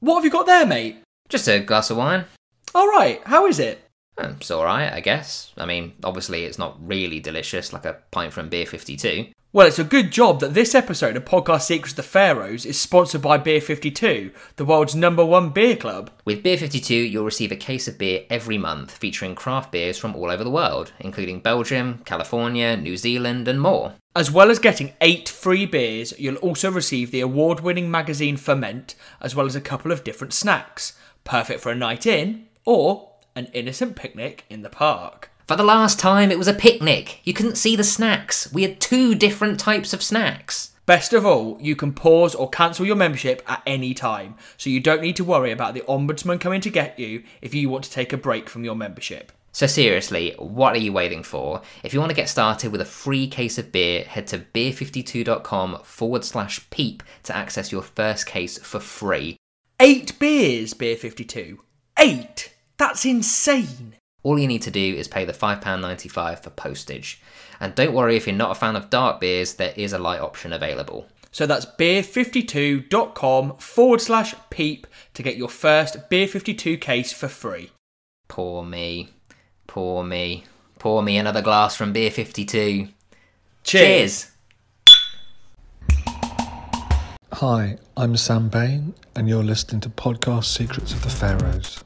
What have you got there, mate? Just a glass of wine. All right, how is it? Eh, It's alright, I guess. I mean, obviously, it's not really delicious like a pint from Beer 52. Well, it's a good job that this episode of Podcast Secrets of the Pharaohs is sponsored by Beer 52, the world's number one beer club. With Beer 52, you'll receive a case of beer every month featuring craft beers from all over the world, including Belgium, California, New Zealand, and more. As well as getting eight free beers, you'll also receive the award winning magazine Ferment, as well as a couple of different snacks. Perfect for a night in or an innocent picnic in the park. For the last time, it was a picnic. You couldn't see the snacks. We had two different types of snacks. Best of all, you can pause or cancel your membership at any time, so you don't need to worry about the Ombudsman coming to get you if you want to take a break from your membership. So, seriously, what are you waiting for? If you want to get started with a free case of beer, head to beer52.com forward slash peep to access your first case for free. Eight beers, Beer 52. Eight? That's insane. All you need to do is pay the £5.95 for postage. And don't worry if you're not a fan of dark beers, there is a light option available. So that's beer52.com forward slash peep to get your first Beer 52 case for free. Poor me. Poor me. Pour me another glass from Beer 52. Cheers. Hi, I'm Sam Bain, and you're listening to Podcast Secrets of the Pharaohs.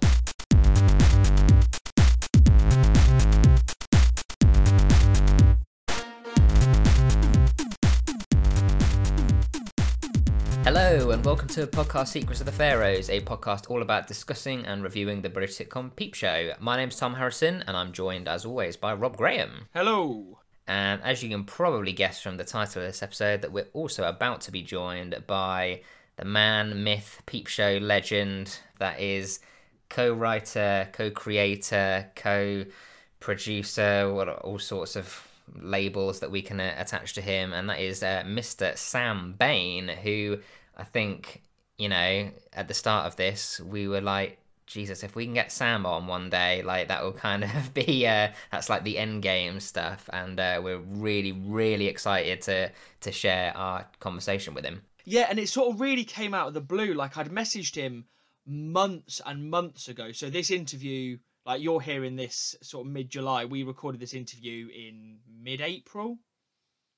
Hello, and welcome to Podcast Secrets of the Pharaohs, a podcast all about discussing and reviewing the British sitcom Peep Show. My name's Tom Harrison, and I'm joined, as always, by Rob Graham. Hello. And as you can probably guess from the title of this episode, that we're also about to be joined by the man, myth, Peep Show legend that is co-writer, co-creator, co-producer, what all sorts of labels that we can uh, attach to him, and that is uh, Mr. Sam Bain, who I think you know at the start of this we were like. Jesus, if we can get Sam on one day, like that will kind of be uh, that's like the end game stuff, and uh, we're really, really excited to to share our conversation with him. Yeah, and it sort of really came out of the blue. Like I'd messaged him months and months ago. So this interview, like you're hearing this sort of mid July, we recorded this interview in mid April.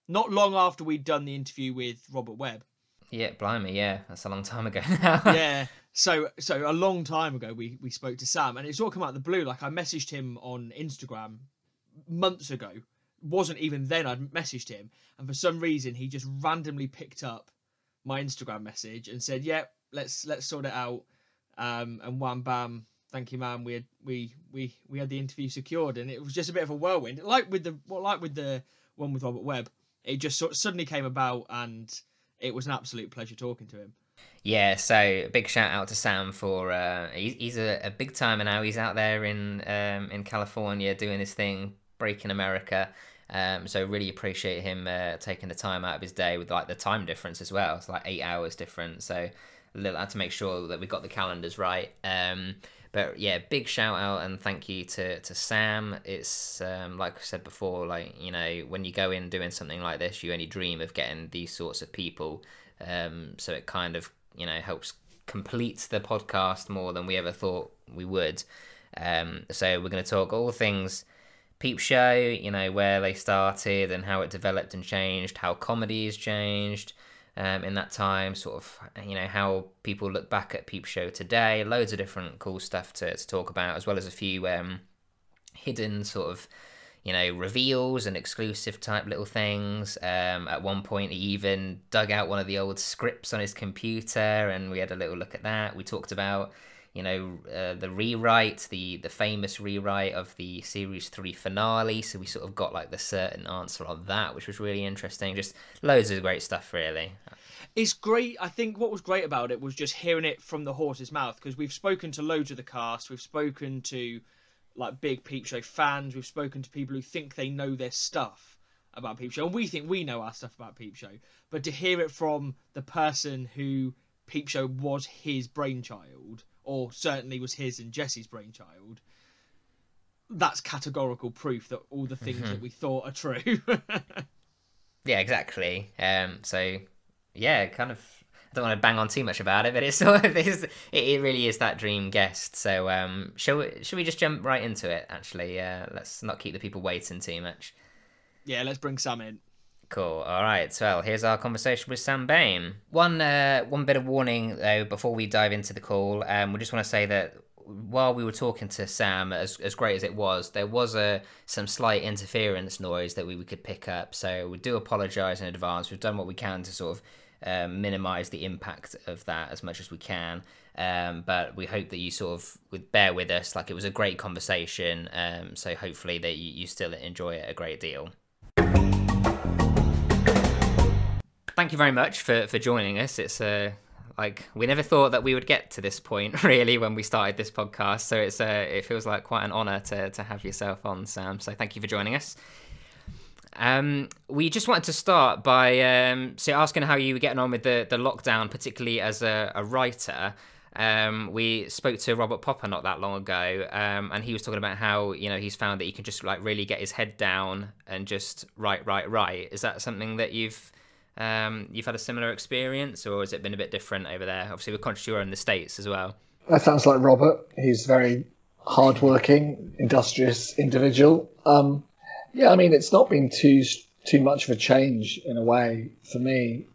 Not long after we'd done the interview with Robert Webb. Yeah, blimey, yeah, that's a long time ago now. yeah. So so a long time ago we we spoke to Sam and it's all come out of the blue. Like I messaged him on Instagram months ago. Wasn't even then I'd messaged him, and for some reason he just randomly picked up my Instagram message and said, "Yep, let's let's sort it out." Um, and wham bam, thank you, man. We had we we we had the interview secured, and it was just a bit of a whirlwind. Like with the well, like with the one with Robert Webb, it just sort of suddenly came about, and it was an absolute pleasure talking to him. Yeah, so big shout out to Sam for uh, he's, a, a big timer now. He's out there in um, in California doing his thing, breaking America. Um, so really appreciate him uh, taking the time out of his day with like the time difference as well. It's like eight hours different. So a little had to make sure that we got the calendars right. Um, but yeah, big shout out and thank you to to Sam. It's um, like I said before, like you know when you go in doing something like this, you only dream of getting these sorts of people. Um, so it kind of you know helps complete the podcast more than we ever thought we would. Um, so we're going to talk all things Peep Show, you know where they started and how it developed and changed, how comedy has changed um, in that time, sort of you know how people look back at Peep Show today. Loads of different cool stuff to, to talk about, as well as a few um, hidden sort of you know, reveals and exclusive type little things. Um, at one point, he even dug out one of the old scripts on his computer, and we had a little look at that. We talked about, you know, uh, the rewrite, the the famous rewrite of the series three finale. So we sort of got like the certain answer on that, which was really interesting. Just loads of great stuff, really. It's great. I think what was great about it was just hearing it from the horse's mouth because we've spoken to loads of the cast. We've spoken to like big Peep Show fans. We've spoken to people who think they know their stuff about Peep Show, and we think we know our stuff about Peep Show. But to hear it from the person who Peep Show was his brainchild, or certainly was his and Jesse's brainchild, that's categorical proof that all the things that we thought are true. Yeah, exactly. Um, so yeah, kind of I don't want to bang on too much about it, but it's sort of is, it really is that dream guest. So um, shall we, shall we just jump right into it? Actually, uh, let's not keep the people waiting too much. Yeah, let's bring Sam in. Cool. All right. So here's our conversation with Sam Bain. One uh, one bit of warning though before we dive into the call. Um, we just want to say that while we were talking to Sam, as as great as it was, there was a some slight interference noise that we, we could pick up. So we do apologise in advance. We've done what we can to sort of um, minimize the impact of that as much as we can. Um, but we hope that you sort of would bear with us. Like it was a great conversation. Um, so hopefully that you, you still enjoy it a great deal. Thank you very much for, for joining us. It's uh, like we never thought that we would get to this point really when we started this podcast. So it's uh, it feels like quite an honour to to have yourself on, Sam. So thank you for joining us. Um, we just wanted to start by um, so asking how you were getting on with the, the lockdown, particularly as a, a writer. Um, we spoke to Robert Popper not that long ago, um, and he was talking about how you know he's found that he can just like really get his head down and just write, write, write. Is that something that you've um, you've had a similar experience, or has it been a bit different over there? Obviously, we're conscious you're in the states as well. That sounds like Robert. He's very hardworking, industrious individual. Um, yeah, I mean, it's not been too too much of a change in a way for me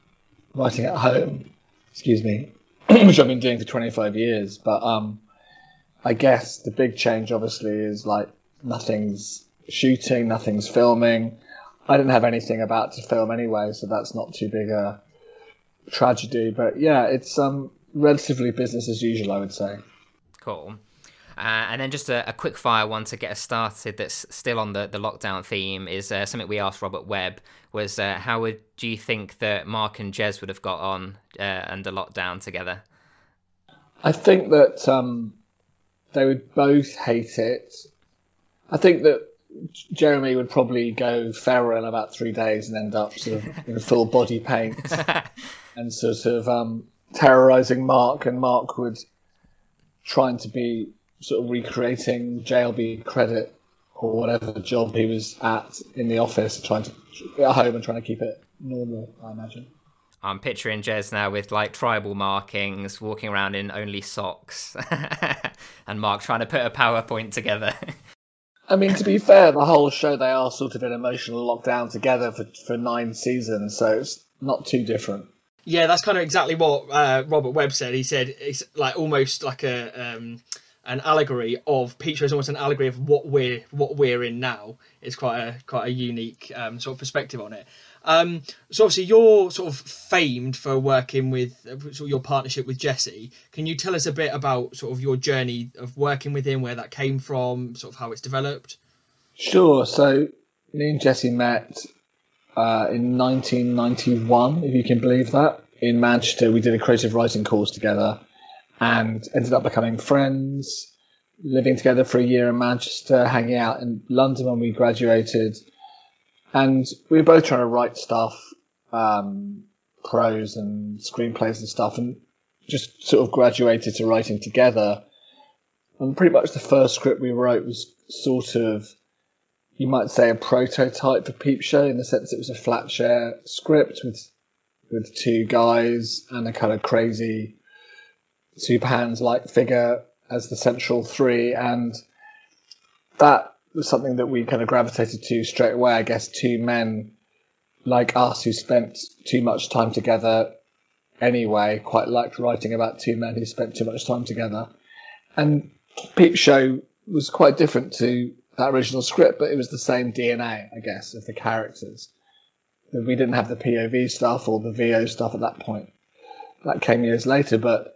writing at home. Excuse me, which I've been doing for 25 years. But um, I guess the big change, obviously, is like nothing's shooting, nothing's filming. I didn't have anything about to film anyway, so that's not too big a tragedy. But yeah, it's um relatively business as usual, I would say. Cool. Uh, and then just a, a, quick fire one to get us started that's still on the, the lockdown theme is uh, something we asked Robert Webb was uh, how would do you think that Mark and Jez would have got on uh, under lockdown together? I think that um, they would both hate it. I think that Jeremy would probably go feral in about three days and end up sort of in full body paint and sort of um, terrorizing Mark, and Mark would trying to be sort of recreating JLB credit or whatever job he was at in the office, trying to at home and trying to keep it normal. I imagine. I'm picturing Jez now with like tribal markings, walking around in only socks, and Mark trying to put a PowerPoint together. I mean, to be fair, the whole show they are sort of in emotional lockdown together for for nine seasons, so it's not too different. Yeah, that's kind of exactly what uh, Robert Webb said. He said it's like almost like a um, an allegory of Show is almost an allegory of what we're what we're in now. It's quite a quite a unique um, sort of perspective on it. Um, so obviously you're sort of famed for working with sort of your partnership with Jesse. Can you tell us a bit about sort of your journey of working with him, where that came from, sort of how it's developed? Sure. So me and Jesse met uh, in 1991, if you can believe that, in Manchester. We did a creative writing course together and ended up becoming friends. Living together for a year in Manchester, hanging out in London when we graduated, and we were both trying to write stuff, um, prose and screenplays and stuff, and just sort of graduated to writing together. And pretty much the first script we wrote was sort of, you might say, a prototype for Peep Show in the sense it was a flat share script with with two guys and a kind of crazy Super Hans like figure as the central three, and that something that we kind of gravitated to straight away. I guess two men like us who spent too much time together anyway quite liked writing about two men who spent too much time together. And Peep Show was quite different to that original script, but it was the same DNA, I guess, of the characters. We didn't have the POV stuff or the VO stuff at that point. That came years later, but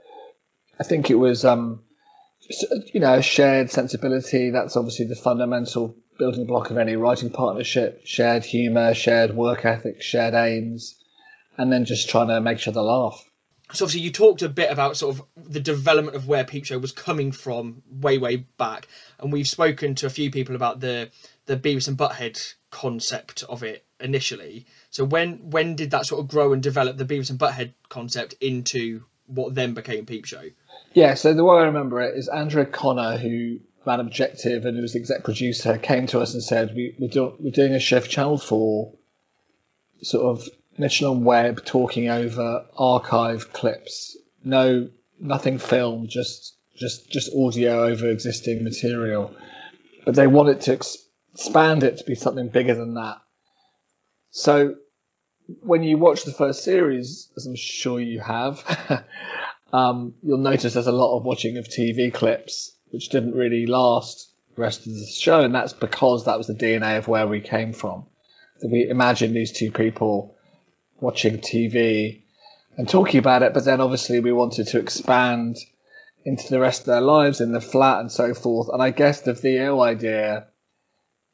I think it was um, you know, shared sensibility. That's obviously the fundamental building block of any writing partnership. Shared humour, shared work ethic, shared aims, and then just trying to make each other laugh. So obviously you talked a bit about sort of the development of where Peep Show was coming from way, way back, and we've spoken to a few people about the the Beavis and Butthead concept of it initially. So when when did that sort of grow and develop the Beavis and Butthead concept into what then became Peep Show? Yeah, so the way I remember it is Andrew O'Connor, who ran Objective and who was the exec producer, came to us and said, we, we're, do, we're doing a for Channel 4, sort of Mitchell and Webb talking over archive clips. No, nothing filmed, just just just audio over existing material. But they wanted to ex- expand it to be something bigger than that. So when you watch the first series, as I'm sure you have, um, you'll notice there's a lot of watching of TV clips, which didn't really last the rest of the show, and that's because that was the DNA of where we came from. So we imagine these two people watching TV and talking about it, but then obviously we wanted to expand into the rest of their lives in the flat and so forth. And I guess the VO idea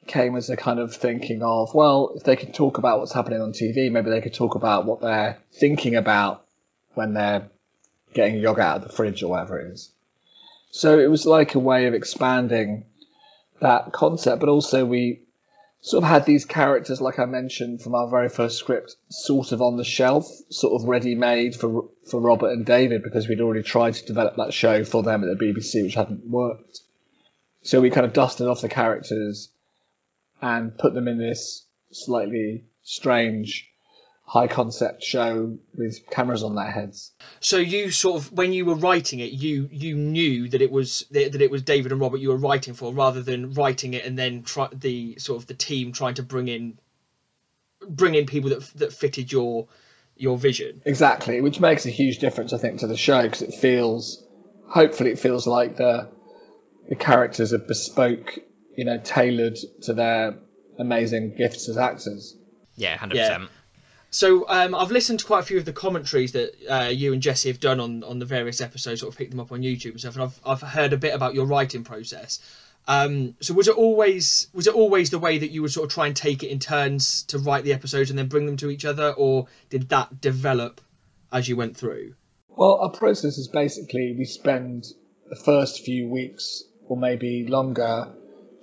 came as a kind of thinking of, well, if they can talk about what's happening on TV, maybe they could talk about what they're thinking about when they're getting yogurt out of the fridge or whatever it is. So it was like a way of expanding that concept, but also we sort of had these characters, like I mentioned from our very first script, sort of on the shelf, sort of ready made for for Robert and David because we'd already tried to develop that show for them at the BBC, which hadn't worked. So we kind of dusted off the characters and put them in this slightly strange high concept show with cameras on their heads. So you sort of, when you were writing it, you you knew that it was that it was David and Robert you were writing for, rather than writing it and then try, the sort of the team trying to bring in bring in people that that fitted your your vision. Exactly, which makes a huge difference, I think, to the show because it feels, hopefully, it feels like the the characters are bespoke, you know, tailored to their amazing gifts as actors. Yeah, hundred Yeah. percent. So um, I've listened to quite a few of the commentaries that uh, you and Jesse have done on, on the various episodes, sort of picked them up on YouTube and stuff, and I've I've heard a bit about your writing process. Um, so was it always was it always the way that you would sort of try and take it in turns to write the episodes and then bring them to each other, or did that develop as you went through? Well, our process is basically we spend the first few weeks or maybe longer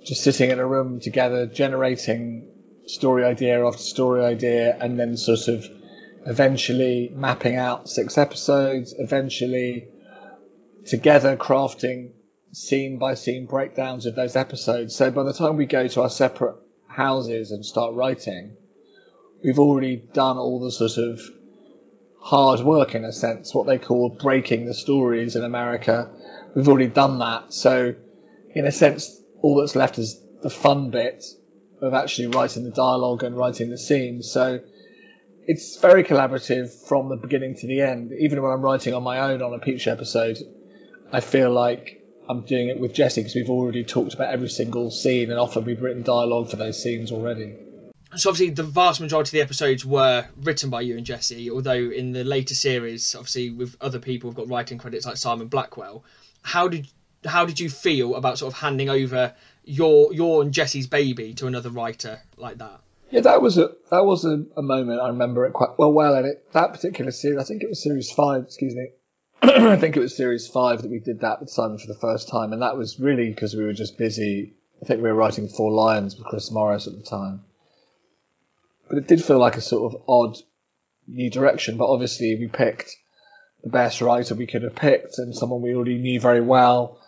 just sitting in a room together, generating story idea after story idea, and then sort of eventually mapping out six episodes, eventually together crafting scene by scene breakdowns of those episodes. So by the time we go to our separate houses and start writing, we've already done all the sort of hard work in a sense, what they call breaking the stories in America. We've already done that. So, in a sense, all that's left is the fun bit of actually writing the dialogue and writing the scenes. So, it's very collaborative from the beginning to the end. Even when I'm writing on my own on a Peach episode, I feel like I'm doing it with Jesse because we've already talked about every single scene and often we've written dialogue for those scenes already. So obviously the vast majority of the episodes were written by you and Jesse, although in the later series, obviously with other people, we've got writing credits like Simon Blackwell. How did how did you feel about sort of handing over your your and Jesse's baby to another writer like that? Yeah, that was a that was a, a moment I remember it quite well. Well, and it that particular series, I think it was series five. Excuse me, I think it was series five that we did that with Simon for the first time, and that was really because we were just busy. I think we were writing Four Lions with Chris Morris at the time, but it did feel like a sort of odd new direction. But obviously, we picked the best writer we could have picked, and someone we already knew very well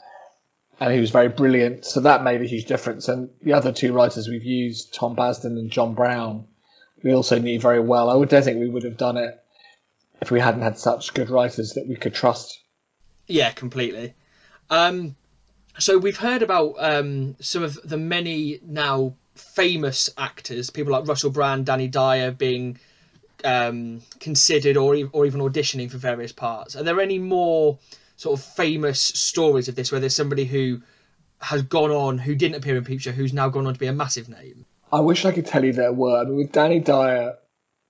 and he was very brilliant. So that made a huge difference. And the other two writers we've used, Tom Basden and Jon Brown, we also knew very well. I don't think we would have done it if we hadn't had such good writers that we could trust. Yeah, completely. Um, so we've heard about um, some of the many now famous actors, people like Russell Brand, Danny Dyer, being um, considered or or even auditioning for various parts. Are there any more sort of famous stories of this, where there's somebody who has gone on who didn't appear in Peep Show, who's now gone on to be a massive name? I wish I could tell you there were. I mean, with Danny Dyer,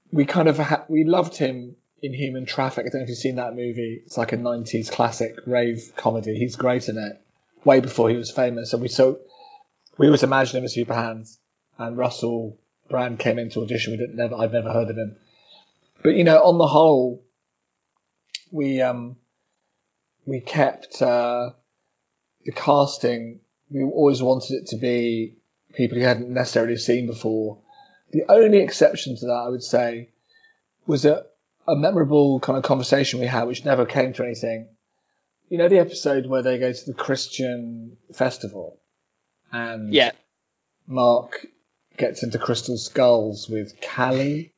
we kind of ha- we loved him in Human Traffic. I don't know if you've seen that movie. It's like a '90s classic rave comedy. He's great in it. Way before he was famous, and we so we always imagined him as Super Hans. And Russell Brand came into audition. We didn't never. I've never heard of him. But you know, on the whole, we um we kept uh, the casting. We always wanted it to be people you hadn't necessarily seen before. The only exception to that, I would say, was a, a memorable kind of conversation we had, which never came to anything. You know, the episode where they go to the Christian festival and Yeah. Mark gets into Crystal Skulls with Callie.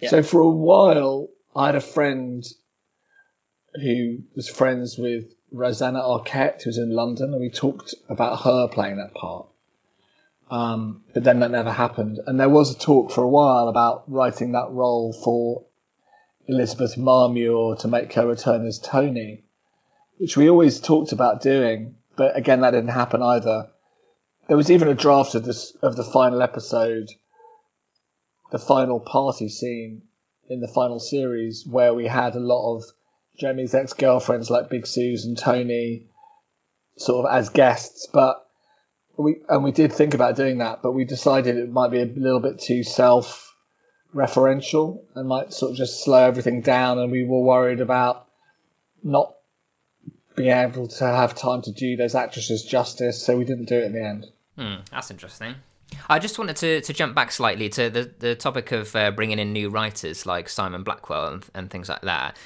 Yeah. So for a while, I had a friend who was friends with Rosanna Arquette, who was in London, and we talked about her playing that part. Um, but then that never happened. And there was a talk for a while about writing that role for Elizabeth Marmur to make her return as Toni, which we always talked about doing. But again, that didn't happen either. There was even a draft of this of the final episode, the final party scene in the final series, where we had a lot of Jeremy's ex girlfriends like Big Suze and Toni, sort of as guests. But we and we did think about doing that, but we decided it might be a little bit too self referential and might sort of just slow everything down. And we were worried about not being able to have time to do those actresses justice, so we didn't do it in the end. Hmm, that's interesting. I just wanted to, to jump back slightly to the, the topic of uh, bringing in new writers like Simon Blackwell and, and things like that.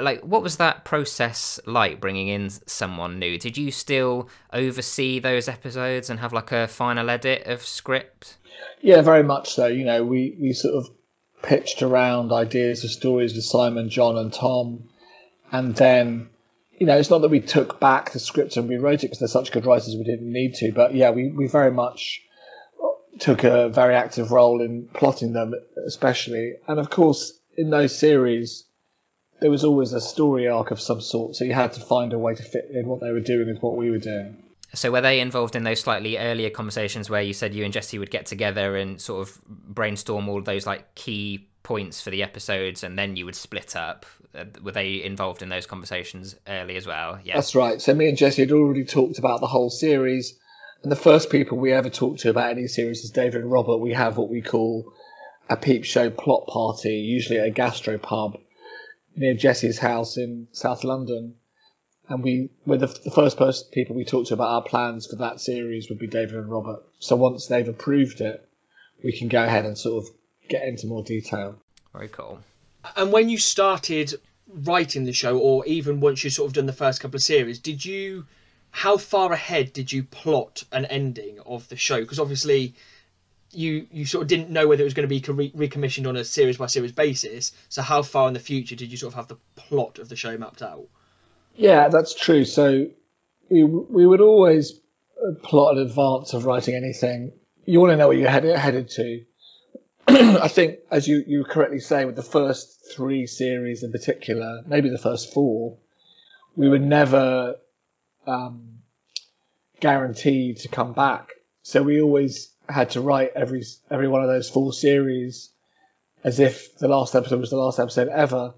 Like, what was that process like bringing in someone new? Did you still oversee those episodes and have like a final edit of script? Yeah, very much so. You know, we, we sort of pitched around ideas of stories with Simon, Jon, and Tom. And then, you know, it's not that we took back the script and we rewrote it because they're such good writers we didn't need to. But yeah, we, we very much took a very active role in plotting them, especially. And of course, in those series, there was always a story arc of some sort. So you had to find a way to fit in what they were doing with what we were doing. So were they involved in those slightly earlier conversations where you said you and Jesse would get together and sort of brainstorm all those like key points for the episodes and then you would split up? Uh, were they involved in those conversations early as well? Yeah. That's right. So me and Jesse had already talked about the whole series. And the first people we ever talked to about any series is David and Robert. We have what we call a peep show plot party, usually at a gastro pub near Jesse's house in South London. And we were the, the first person, people we talked to about our plans for that series would be David and Robert. So once they've approved it, we can go ahead and sort of get into more detail. Very cool. And when you started writing the show, or even once you sort of done the first couple of series, did you? How far ahead did you plot an ending of the show? Because obviously, you you sort of didn't know whether it was going to be re- recommissioned on a series by series basis. So how far in the future did you sort of have the plot of the show mapped out? Yeah, that's true. So we we would always plot in advance of writing anything. You want to know what you're headed, headed to. I think, as you, you correctly say, with the first three series in particular, maybe the first four, we were never um, guaranteed to come back. So we always had to write every every one of those four series as if the last episode was the last episode ever.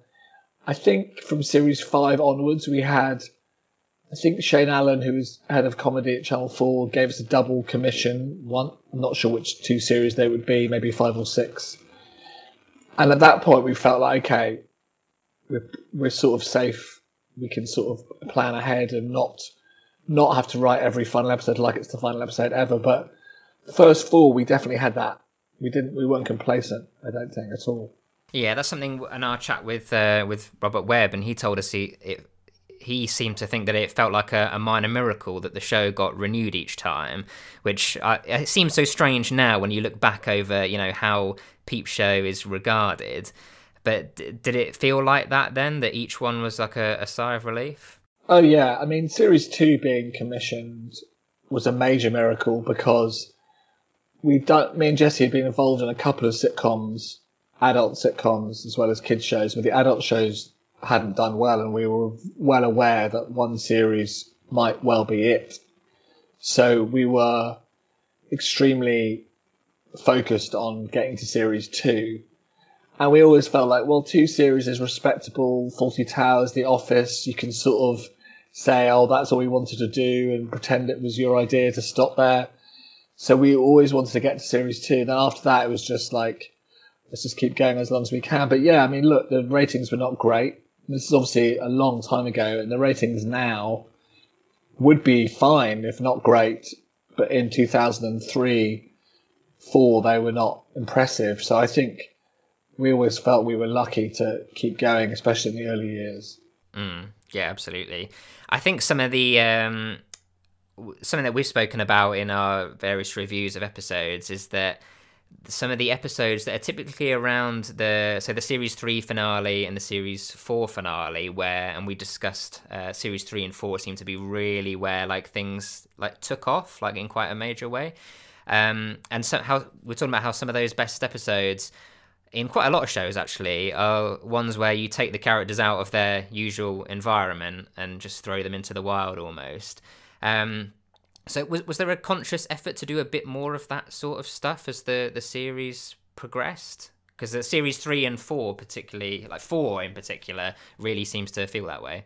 I think from series five onwards, we had, I think Shane Allen, who was head of comedy at Channel 4, gave us a double commission. One, I'm not sure which two series they would be, maybe five or six. And at that point, we felt like, okay, we're, we're sort of safe. We can sort of plan ahead and not not have to write every final episode like it's the final episode ever. But the first four, we definitely had that. We didn't. We weren't complacent. I don't think at all. Yeah, that's something in our chat with uh, with Robert Webb, and he told us he it, he seemed to think that it felt like a, a, minor miracle that the show got renewed each time, which uh, it seems so strange now when you look back over you know how Peep Show is regarded. But d- did it feel like that then? That each one was like a, a sigh of relief? Oh yeah, I mean, series two being commissioned was a major miracle because we done. Me and Jesse had been involved in a couple of sitcoms adult sitcoms as well as kids shows, but the adult shows hadn't done well, and we were well aware that one series might well be it. So we were extremely focused on getting to series two. And we always felt like, well, two series is respectable. Fawlty Towers, The Office, you can sort of say, oh, that's all we wanted to do and pretend it was your idea to stop there. So we always wanted to get to series two. Then after that, it was just like, let's just keep going as long as we can. But yeah, I mean, look, the ratings were not great. This is obviously a long time ago, and the ratings now would be fine, if not great. But in 2003, four, they were not impressive. So I think we always felt we were lucky to keep going, especially in the early years. Mm, yeah, absolutely. I think some of the um, something that we've spoken about in our various reviews of episodes is that some of the episodes that are typically around the so the series three finale and the series four finale where and we discussed uh, series three and four seem to be really where like things like took off like in quite a major way. Um and so how we're talking about how some of those best episodes in quite a lot of shows actually are ones where you take the characters out of their usual environment and just throw them into the wild almost um so was was there a conscious effort to do a bit more of that sort of stuff as the the series progressed? Because the series three and four, particularly like four in particular, really seems to feel that way.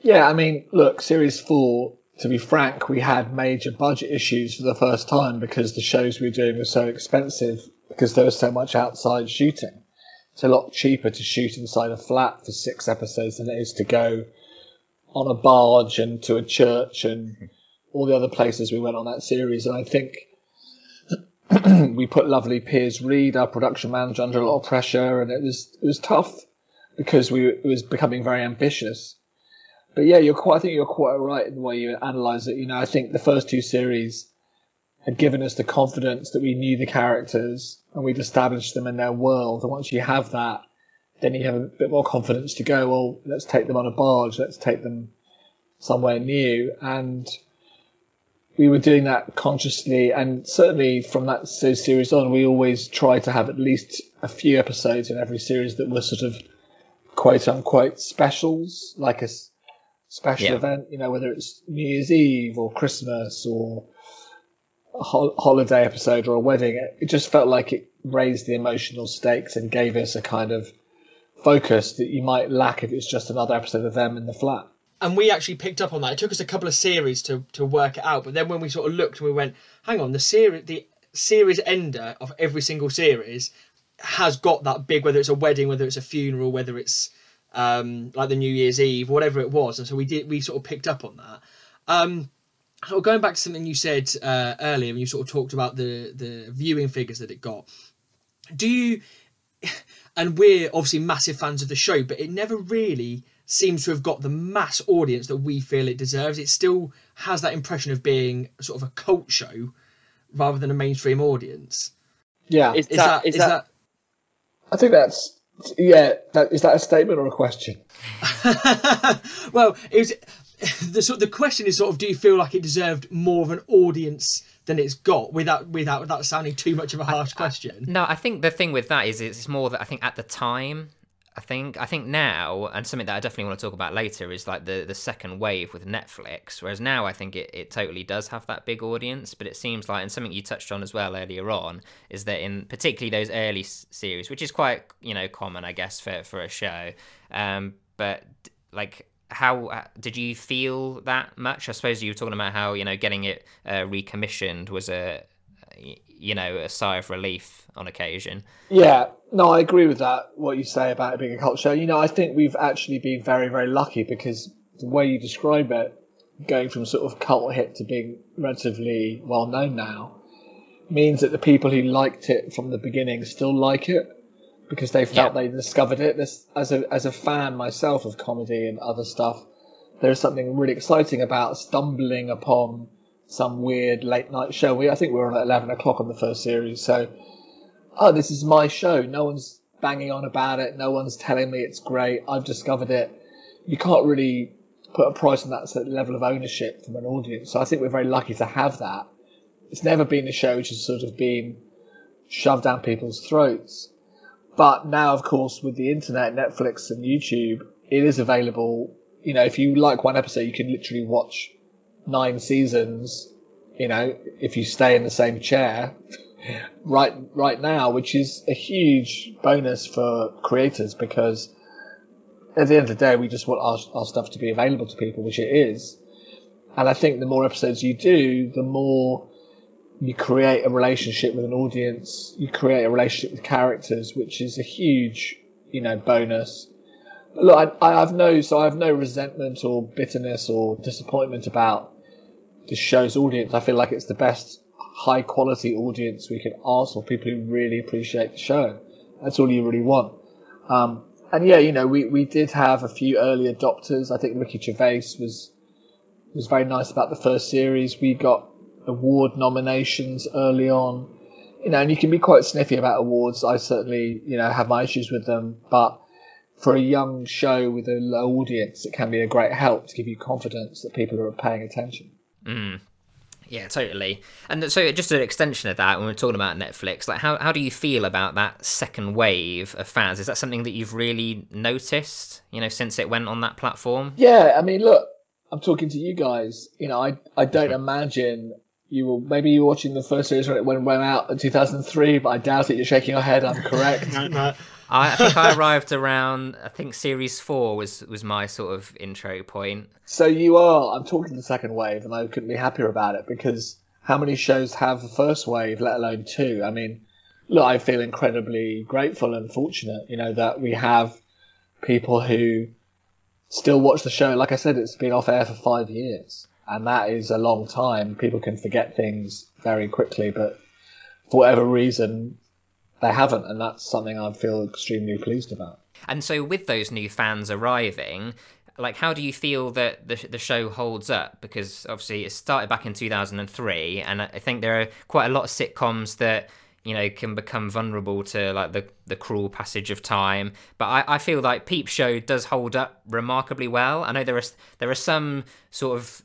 Yeah, I mean, look, series four. To be frank, we had major budget issues for the first time because the shows we were doing were so expensive because there was so much outside shooting. It's a lot cheaper to shoot inside a flat for six episodes than it is to go on a barge and to a church and all the other places we went on that series. And I think we put lovely Piers Reed, our production manager, under a lot of pressure, and it was it was tough because we it was becoming very ambitious. But yeah, you're quite. I think you're quite right in the way you analyze it. You know, I think the first two series had given us the confidence that we knew the characters and we'd established them in their world. And once you have that, then you have a bit more confidence to go. Well, let's take them on a barge. Let's take them somewhere new. And we were doing that consciously, and certainly from that series on, we always try to have at least a few episodes in every series that were sort of quote unquote specials, like a special yeah. event, you know, whether it's New Year's Eve or Christmas or a ho- holiday episode or a wedding. It, it just felt like it raised the emotional stakes and gave us a kind of focus that you might lack if it's just another episode of them in the flat and we actually picked up on that. It took us a couple of series to to work it out, but then when we sort of looked, we went, "Hang on, the series, the series ender of every single series has got that big, whether it's a wedding, whether it's a funeral, whether it's um, like the New Year's Eve, whatever it was." And so we did, we sort of picked up on that. Um, so going back to something you said uh, earlier, when you sort of talked about the the viewing figures that it got, do you? And we're obviously massive fans of the show, but it never really seems to have got the mass audience that we feel it deserves. It still has that impression of being sort of a cult show rather than a mainstream audience. Yeah, is, is that, is, that, that? I think that's yeah. That, is that a statement or a question? well, it was the sort. The question is sort of: Do you feel like it deserved more of an audience than it's got without without that sounding too much of a harsh I, question? I, no, I think the thing with that is it's more that I think at the time I think I think now, and something that I definitely want to talk about later is like the the second wave with Netflix. Whereas now I think it, it totally does have that big audience, but it seems like and something you touched on as well earlier on is that in particularly those early series, which is quite you know common I guess for for a show, um, but like how uh, did you feel that much? I suppose you were talking about how you know getting it uh, recommissioned was a you know a sigh of relief on occasion. Yeah, no, I agree with that. What you say about it being a cult show. You know, I think we've actually been very, very lucky because the way you describe it, going from sort of cult hit to being relatively well known now, means that the people who liked it from the beginning still like it because they felt yeah. they discovered it. This, as a as a fan myself of comedy and other stuff, there's something really exciting about stumbling upon some weird late night show. We I think we were on at eleven o'clock on the first series, so oh, this is my show. No one's banging on about it. No one's telling me it's great. I've discovered it. You can't really put a price on that level of ownership from an audience. So I think we're very lucky to have that. It's never been a show which has sort of been shoved down people's throats. But now, of course, with the internet, Netflix and YouTube, it is available. You know, if you like one episode, you can literally watch nine seasons. You know, if you stay in the same chair right right now, which is a huge bonus for creators because at the end of the day, we just want our, our stuff to be available to people, which it is. And I think the more episodes you do, the more you create a relationship with an audience, you create a relationship with characters, which is a huge, you know, bonus. But look, I, I have no, so I have no resentment or bitterness or disappointment about the show's audience. I feel like it's the best high quality audience we can ask for, people who really appreciate the show. That's all you really want. Um, and yeah, you know, we, we did have a few early adopters. I think Ricky Gervais was was very nice about the first series. We got award nominations early on. you know, and you can be quite sniffy about awards. I certainly, you know, have my issues with them, but for a young show with a low audience, it can be a great help to give you confidence that people are paying attention. Mm. Yeah, totally. And so, just an extension of that, when we're talking about Netflix, like how how do you feel about that second wave of fans? Is that something that you've really noticed? You know, since it went on that platform? Yeah, I mean, look, I'm talking to you guys. You know, I I don't imagine you were maybe you were watching the first series when it went out in 2003, but I doubt it. You're shaking your head. I'm correct. No, no. I, I think I arrived around. I think series four was was my sort of intro point. So you are. I'm talking the second wave, and I couldn't be happier about it because how many shows have the first wave, let alone two? I mean, look, I feel incredibly grateful and fortunate, you know, that we have people who still watch the show. Like I said, it's been off air for five years, and that is a long time. People can forget things very quickly, but for whatever reason, they haven't, and that's something I feel extremely pleased about. And so, with those new fans arriving, like, how do you feel that the the show holds up? Because obviously, it started back in two thousand and three, and I think there are quite a lot of sitcoms that you know can become vulnerable to like the the cruel passage of time. But I, I feel like Peep Show does hold up remarkably well. I know there are there are some sort of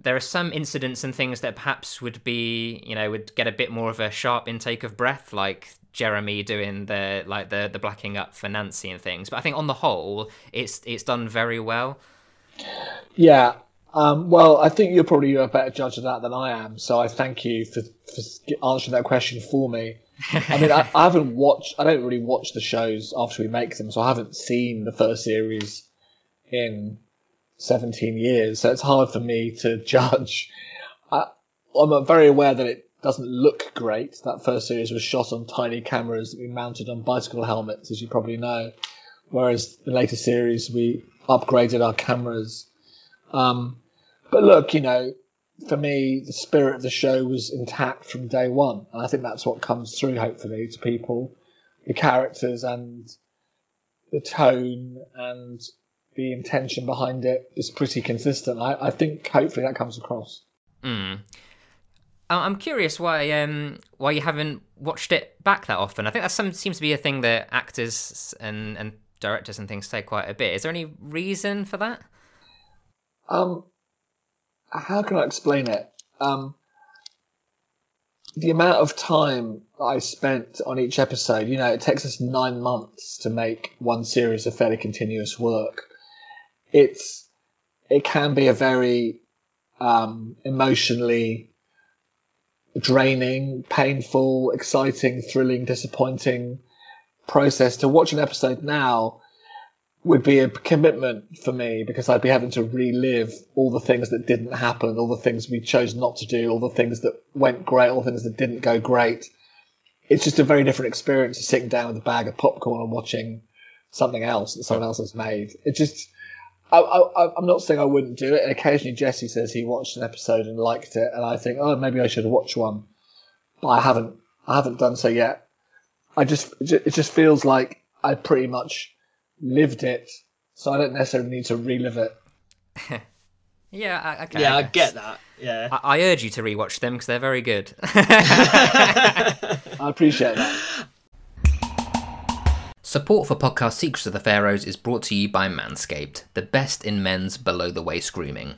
there are some incidents and things that perhaps would be you know would get a bit more of a sharp intake of breath like Jeremy doing the like the the blacking up for Nancy and things. But I think on the whole, it's it's done very well. Yeah. Um, well, I think you're probably a better judge of that than I am. So I thank you for, for answering that question for me. I mean, I, I haven't watched. I don't really watch the shows after we make them, so I haven't seen the first series in 17 years. So it's hard for me to judge. I, I'm very aware that it doesn't look great. That first series was shot on tiny cameras that we mounted on bicycle helmets, as you probably know. Whereas the later series, we upgraded our cameras. Um, but look, you know, for me, the spirit of the show was intact from day one. And I think that's what comes through, hopefully, to people. The characters and the tone and the intention behind it is pretty consistent. I, I think hopefully that comes across. Mm. I'm curious why um why you haven't watched it back that often. I think that some seems to be a thing that actors and and directors and things say quite a bit. Is there any reason for that? Um, how can I explain it? Um, the amount of time I spent on each episode, you know, it takes us nine months to make one series of fairly continuous work. It's it can be a very um, emotionally draining, painful, exciting, thrilling, disappointing process to watch an episode now would be a commitment for me because I'd be having to relive all the things that didn't happen, all the things we chose not to do, all the things that went great, all the things that didn't go great. It's just a very different experience to sitting down with a bag of popcorn and watching something else that someone else has made. It just, I, I, I'm not saying I wouldn't do it. And occasionally Jesse says he watched an episode and liked it, and I think, oh, maybe I should watch one, but I haven't. I haven't done so yet. I just, it just feels like I pretty much lived it, so I don't necessarily need to relive it. yeah, I, okay, yeah, I, I, get that. Yeah, I, I urge you to rewatch them because they're very good. I appreciate that. Support for podcast Secrets of the Pharaohs is brought to you by Manscaped, the best in men's below the waist grooming.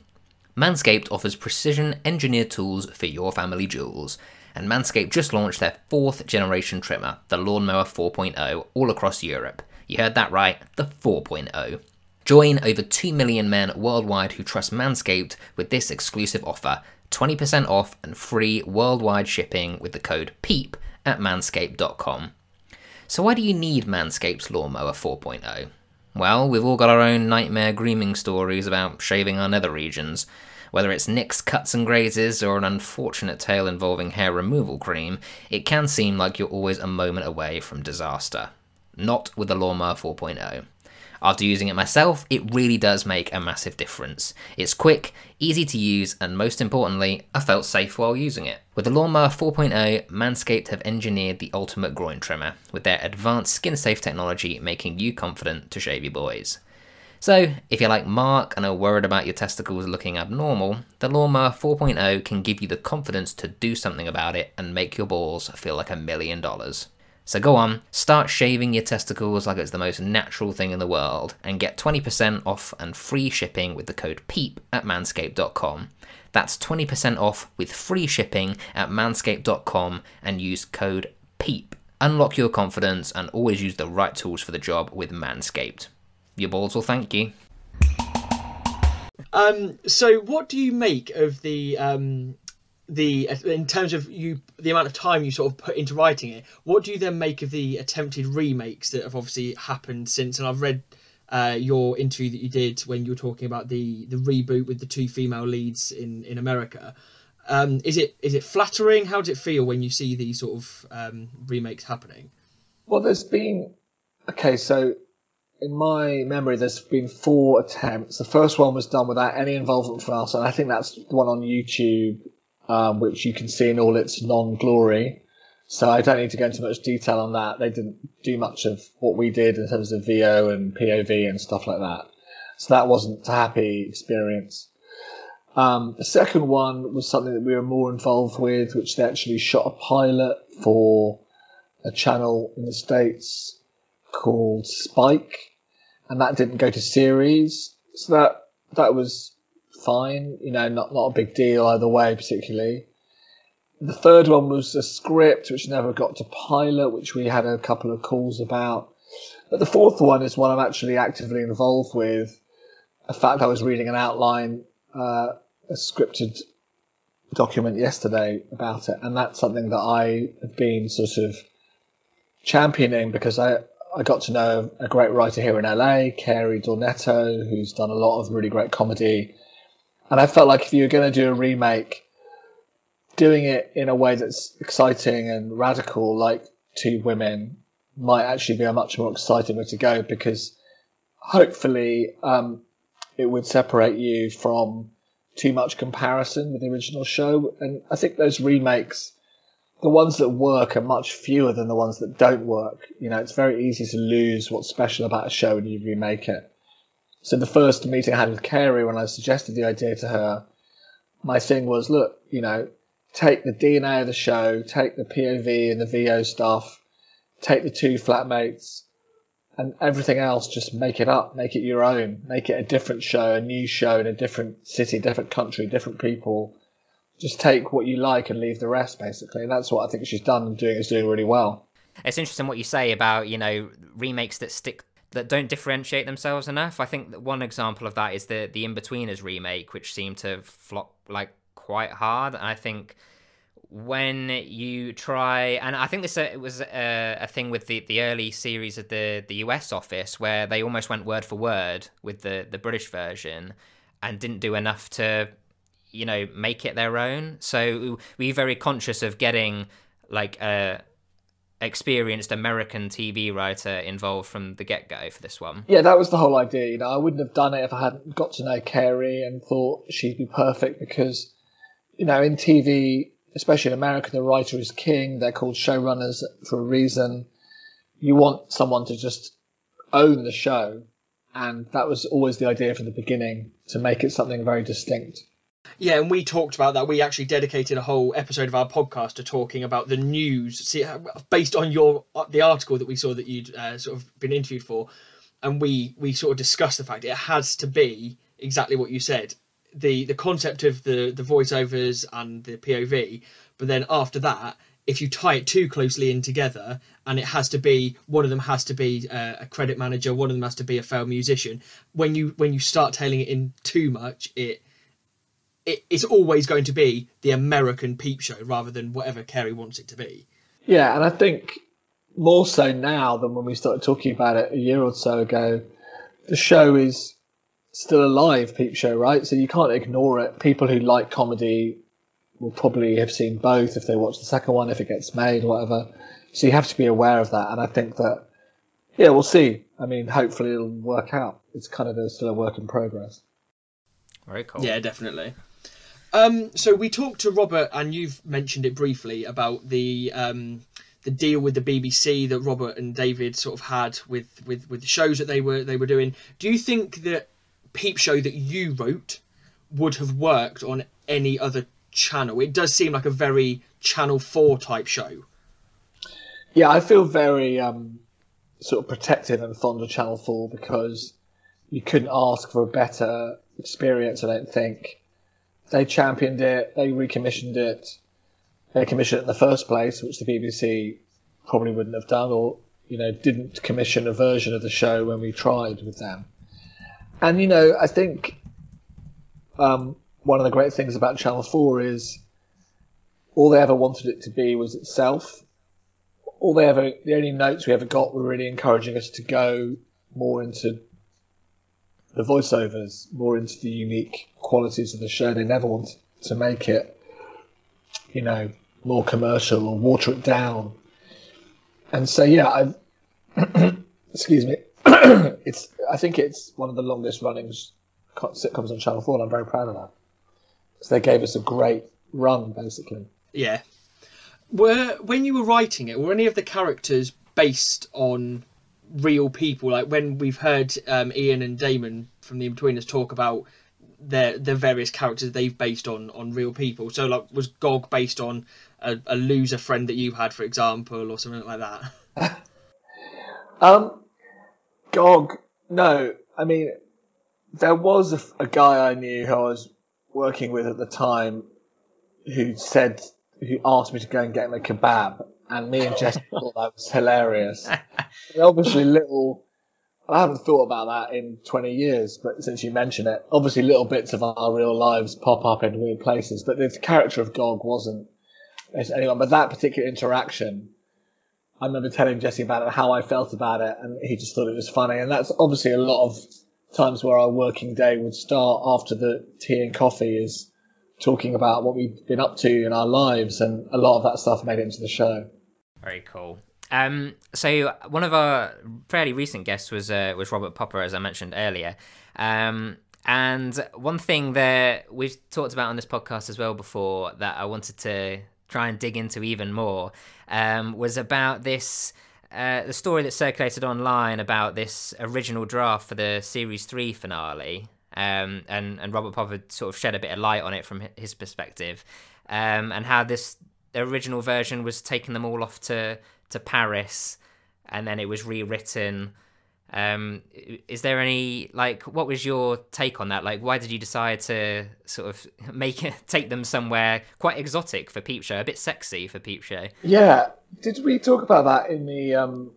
Manscaped offers precision engineered tools for your family jewels, and Manscaped just launched their fourth generation trimmer, the Lawnmower 4.0, all across Europe. You heard that right, the 4.0. Join over 2 million men worldwide who trust Manscaped with this exclusive offer 20% off and free worldwide shipping with the code PEEP at manscaped.com. So, why do you need Manscaped's Lawnmower 4.0? Well, we've all got our own nightmare grooming stories about shaving our nether regions. Whether it's nicks, cuts, and grazes, or an unfortunate tale involving hair removal cream, it can seem like you're always a moment away from disaster. Not with the Lawnmower 4.0. After using it myself, it really does make a massive difference. It's quick, easy to use, and most importantly, I felt safe while using it. With the Lawnmower 4.0, Manscaped have engineered the ultimate groin trimmer, with their advanced skin safe technology making you confident to shave your boys. So, if you're like Mark and are worried about your testicles looking abnormal, the Lawnmower 4.0 can give you the confidence to do something about it and make your balls feel like a million dollars. So go on, start shaving your testicles like it's the most natural thing in the world, and get 20% off and free shipping with the code PEEP at manscaped.com. That's 20% off with free shipping at manscaped.com and use code PEEP. Unlock your confidence and always use the right tools for the job with Manscaped. Your balls will thank you. Um, so what do you make of the um, the in terms of you the amount of time you sort of put into writing it? What do you then make of the attempted remakes that have obviously happened since? And I've read uh, your interview that you did when you were talking about the the reboot with the two female leads in in America. Um, is it is it flattering? How does it feel when you see these sort of um, remakes happening? Well, there's been okay, so in my memory, there's been four attempts. The first one was done without any involvement from us, and I think that's the one on YouTube, um, which you can see in all its non-glory. So I don't need to go into much detail on that. They didn't do much of what we did in terms of VO and POV and stuff like that. So that wasn't a happy experience. Um, the second one was something that we were more involved with, which they actually shot a pilot for a channel in the States called Spike and that didn't go to series. So that that was fine, you know, not not a big deal either way, particularly. The third one was a script which never got to pilot, which we had a couple of calls about. But the fourth one is one I'm actually actively involved with. In fact, I was reading an outline, uh, a scripted document yesterday about it, and that's something that I have been sort of championing because I I got to know a great writer here in LA, Karey Dornetto, who's done a lot of really great comedy. And I felt like if you were going to do a remake, doing it in a way that's exciting and radical, like Two Women, might actually be a much more exciting way to go because hopefully um, it would separate you from too much comparison with the original show. And I think those remakes the ones that work are much fewer than the ones that don't work. You know, it's very easy to lose what's special about a show when you remake it. So the first meeting I had with Karey when I suggested the idea to her, my thing was, look, you know, take the DNA of the show, take the POV and the VO stuff, take the two flatmates, and everything else, just make it up, make it your own, make it a different show, a new show in a different city, different country, different people just take what you like and leave the rest, basically. And that's what I think she's done and doing is doing really well. It's interesting what you say about you know remakes that stick that don't differentiate themselves enough. I think that one example of that is the the Inbetweeners remake, which seemed to flop like quite hard. And I think when you try, and I think this uh, it was a, a thing with the, the early series of the the US office where they almost went word for word with the the British version and didn't do enough to you know make it their own so we're very conscious of getting like a experienced american tv writer involved from the get-go for this one. Yeah that was the whole idea. You know i wouldn't have done it if i hadn't got to know Karey and thought she'd be perfect because you know in tv especially in america the writer is king. They're called showrunners for a reason. You want someone to just own the show and that was always the idea from the beginning to make it something very distinct yeah, and we talked about that. We actually dedicated a whole episode of our podcast to talking about the news, see, based on your the article that we saw that you'd uh, sort of been interviewed for, and we we sort of discussed the fact it has to be exactly what you said, the the concept of the the voiceovers and the POV, but then after that, if you tie it too closely in together, and it has to be one of them has to be uh, a credit manager, one of them has to be a failed musician. When you when you start tailing it in too much, it it, it's always going to be the American peep show rather than whatever Karey wants it to be. Yeah, and I think more so now than when we started talking about it a year or so ago, the show is still alive, peep show, right? So you can't ignore it. People who like comedy will probably have seen both if they watch the second one, if it gets made, whatever. So you have to be aware of that. And I think that, yeah, we'll see. I mean, hopefully it'll work out. It's kind of a, still a work in progress. Very cool. Yeah, definitely. Um, so we talked to Robert, and you've mentioned it briefly about the um, the deal with the BBC that Robert and David sort of had with with with the shows that they were they were doing. Do you think that Peep Show that you wrote would have worked on any other channel? It does seem like a very Channel Four type show. Yeah, I feel very um, sort of protective and fond of Channel Four because you couldn't ask for a better experience. I don't think they championed it, they recommissioned it, they commissioned it in the first place, which the BBC probably wouldn't have done, or you know didn't commission a version of the show when we tried with them. And you know, I think um, one of the great things about Channel Four is all they ever wanted it to be was itself. All they ever, the only notes we ever got were really encouraging us to go more into the voiceovers, more into the unique qualities of the show. They never wanted to make it, you know, more commercial or water it down. And so, yeah, I, excuse me, it's. I think it's one of the longest running sitcoms on Channel Four, and I'm very proud of that. Because they gave us a great run, basically. Yeah. Were when you were writing it, were any of the characters based on real people? Like when we've heard um, Ian and Damon from the Inbetweeners talk about their the various characters they've based on on real people. So like was Gog based on a, a loser friend that you had, for example, or something like that? um, Gog, no. I mean, there was a, a guy I knew who I was working with at the time who said who asked me to go and get him a kebab, and me and Jess thought that was hilarious. obviously, little. I haven't thought about that in 20 years, but since you mention it, obviously little bits of our real lives pop up in weird places. But the character of Gog wasn't anyone. But that particular interaction, I remember telling Jesse about it, how I felt about it, and he just thought it was funny. And that's obviously a lot of times where our working day would start after the tea and coffee is talking about what we've been up to in our lives, and a lot of that stuff made it into the show. Very cool. Um, so one of our fairly recent guests was uh, was Robert Popper, as I mentioned earlier. Um, and one thing that we've talked about on this podcast as well before that I wanted to try and dig into even more um, was about this. Uh, the story that circulated online about this original draft for the series three finale, um, and and Robert Popper sort of shed a bit of light on it from his perspective, um, and how this original version was taking them all off to to Paris, and then it was rewritten. Um, is there any like what was your take on that? Like, why did you decide to sort of make it take them somewhere quite exotic for Peep Show, a bit sexy for Peep Show? Yeah, did we talk about that in the um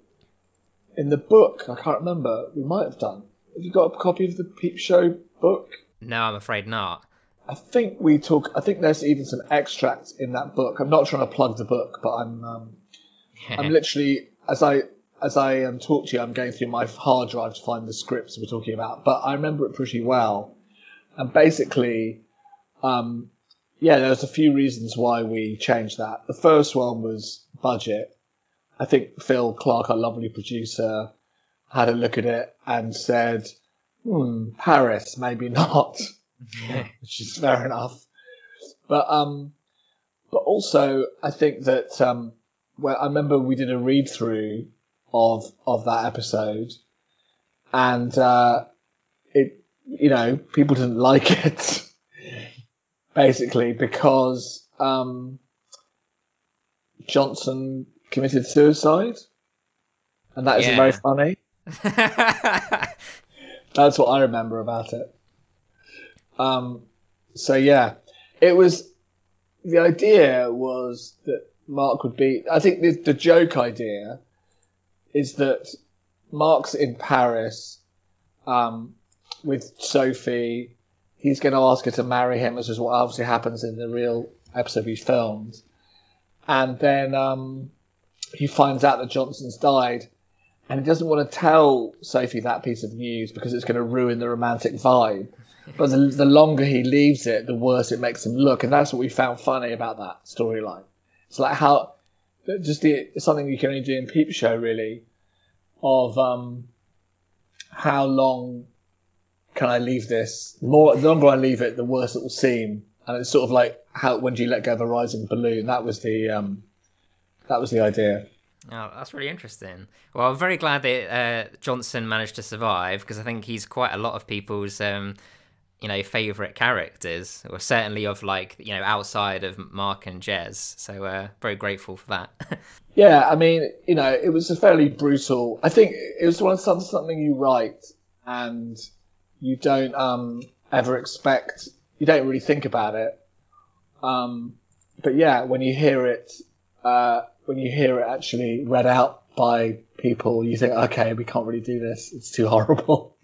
in the book? I can't remember. We might have done. Have you got a copy of the Peep Show book? No, I'm afraid not. I think we talk. I think there's even some extracts in that book. I'm not trying to plug the book, but I'm um, I'm literally as I as I um, talk to you, I'm going through my hard drive to find the scripts we're talking about. But I remember it pretty well, and basically, um, yeah, there's a few reasons why we changed that. The first one was budget. I think Phil Clark, our lovely producer, had a look at it and said, hmm, Paris, maybe not, which is fair enough. But, um, but also I think that, um, well, I remember we did a read through of, of that episode and, uh, it, you know, people didn't like it basically because, um, Johnson committed suicide and that isn't Yeah. very funny. That's what I remember about it. Um, so yeah, it was the idea was that Mark would be. I think the, the joke idea is that Mark's in Paris um, with Sophie. He's going to ask her to marry him, which is what obviously happens in the real episode he filmed. And then um, he finds out that Johnson's died, and he doesn't want to tell Sophie that piece of news because it's going to ruin the romantic vibe. But the, the longer he leaves it, the worse it makes him look, and that's what we found funny about that storyline. It's like how just the something you can only do in Peep Show, really, of um, how long can I leave this? The more the longer I leave it, the worse it will seem. And it's sort of like how when do you let go of a rising balloon? That was the um, that was the idea. Oh, that's really interesting. Well, I'm very glad that uh, Johnson managed to survive because I think he's quite a lot of people's, um, you know, favorite characters, or certainly of like you know outside of Mark and Jez. So uh, very grateful for that. yeah, I mean, you know, it was a fairly brutal. I think it was one something something you write and you don't um, ever expect. You don't really think about it. Um, but yeah, when you hear it. Uh, when you hear it actually read out by people, you think, okay, we can't really do this. It's too horrible.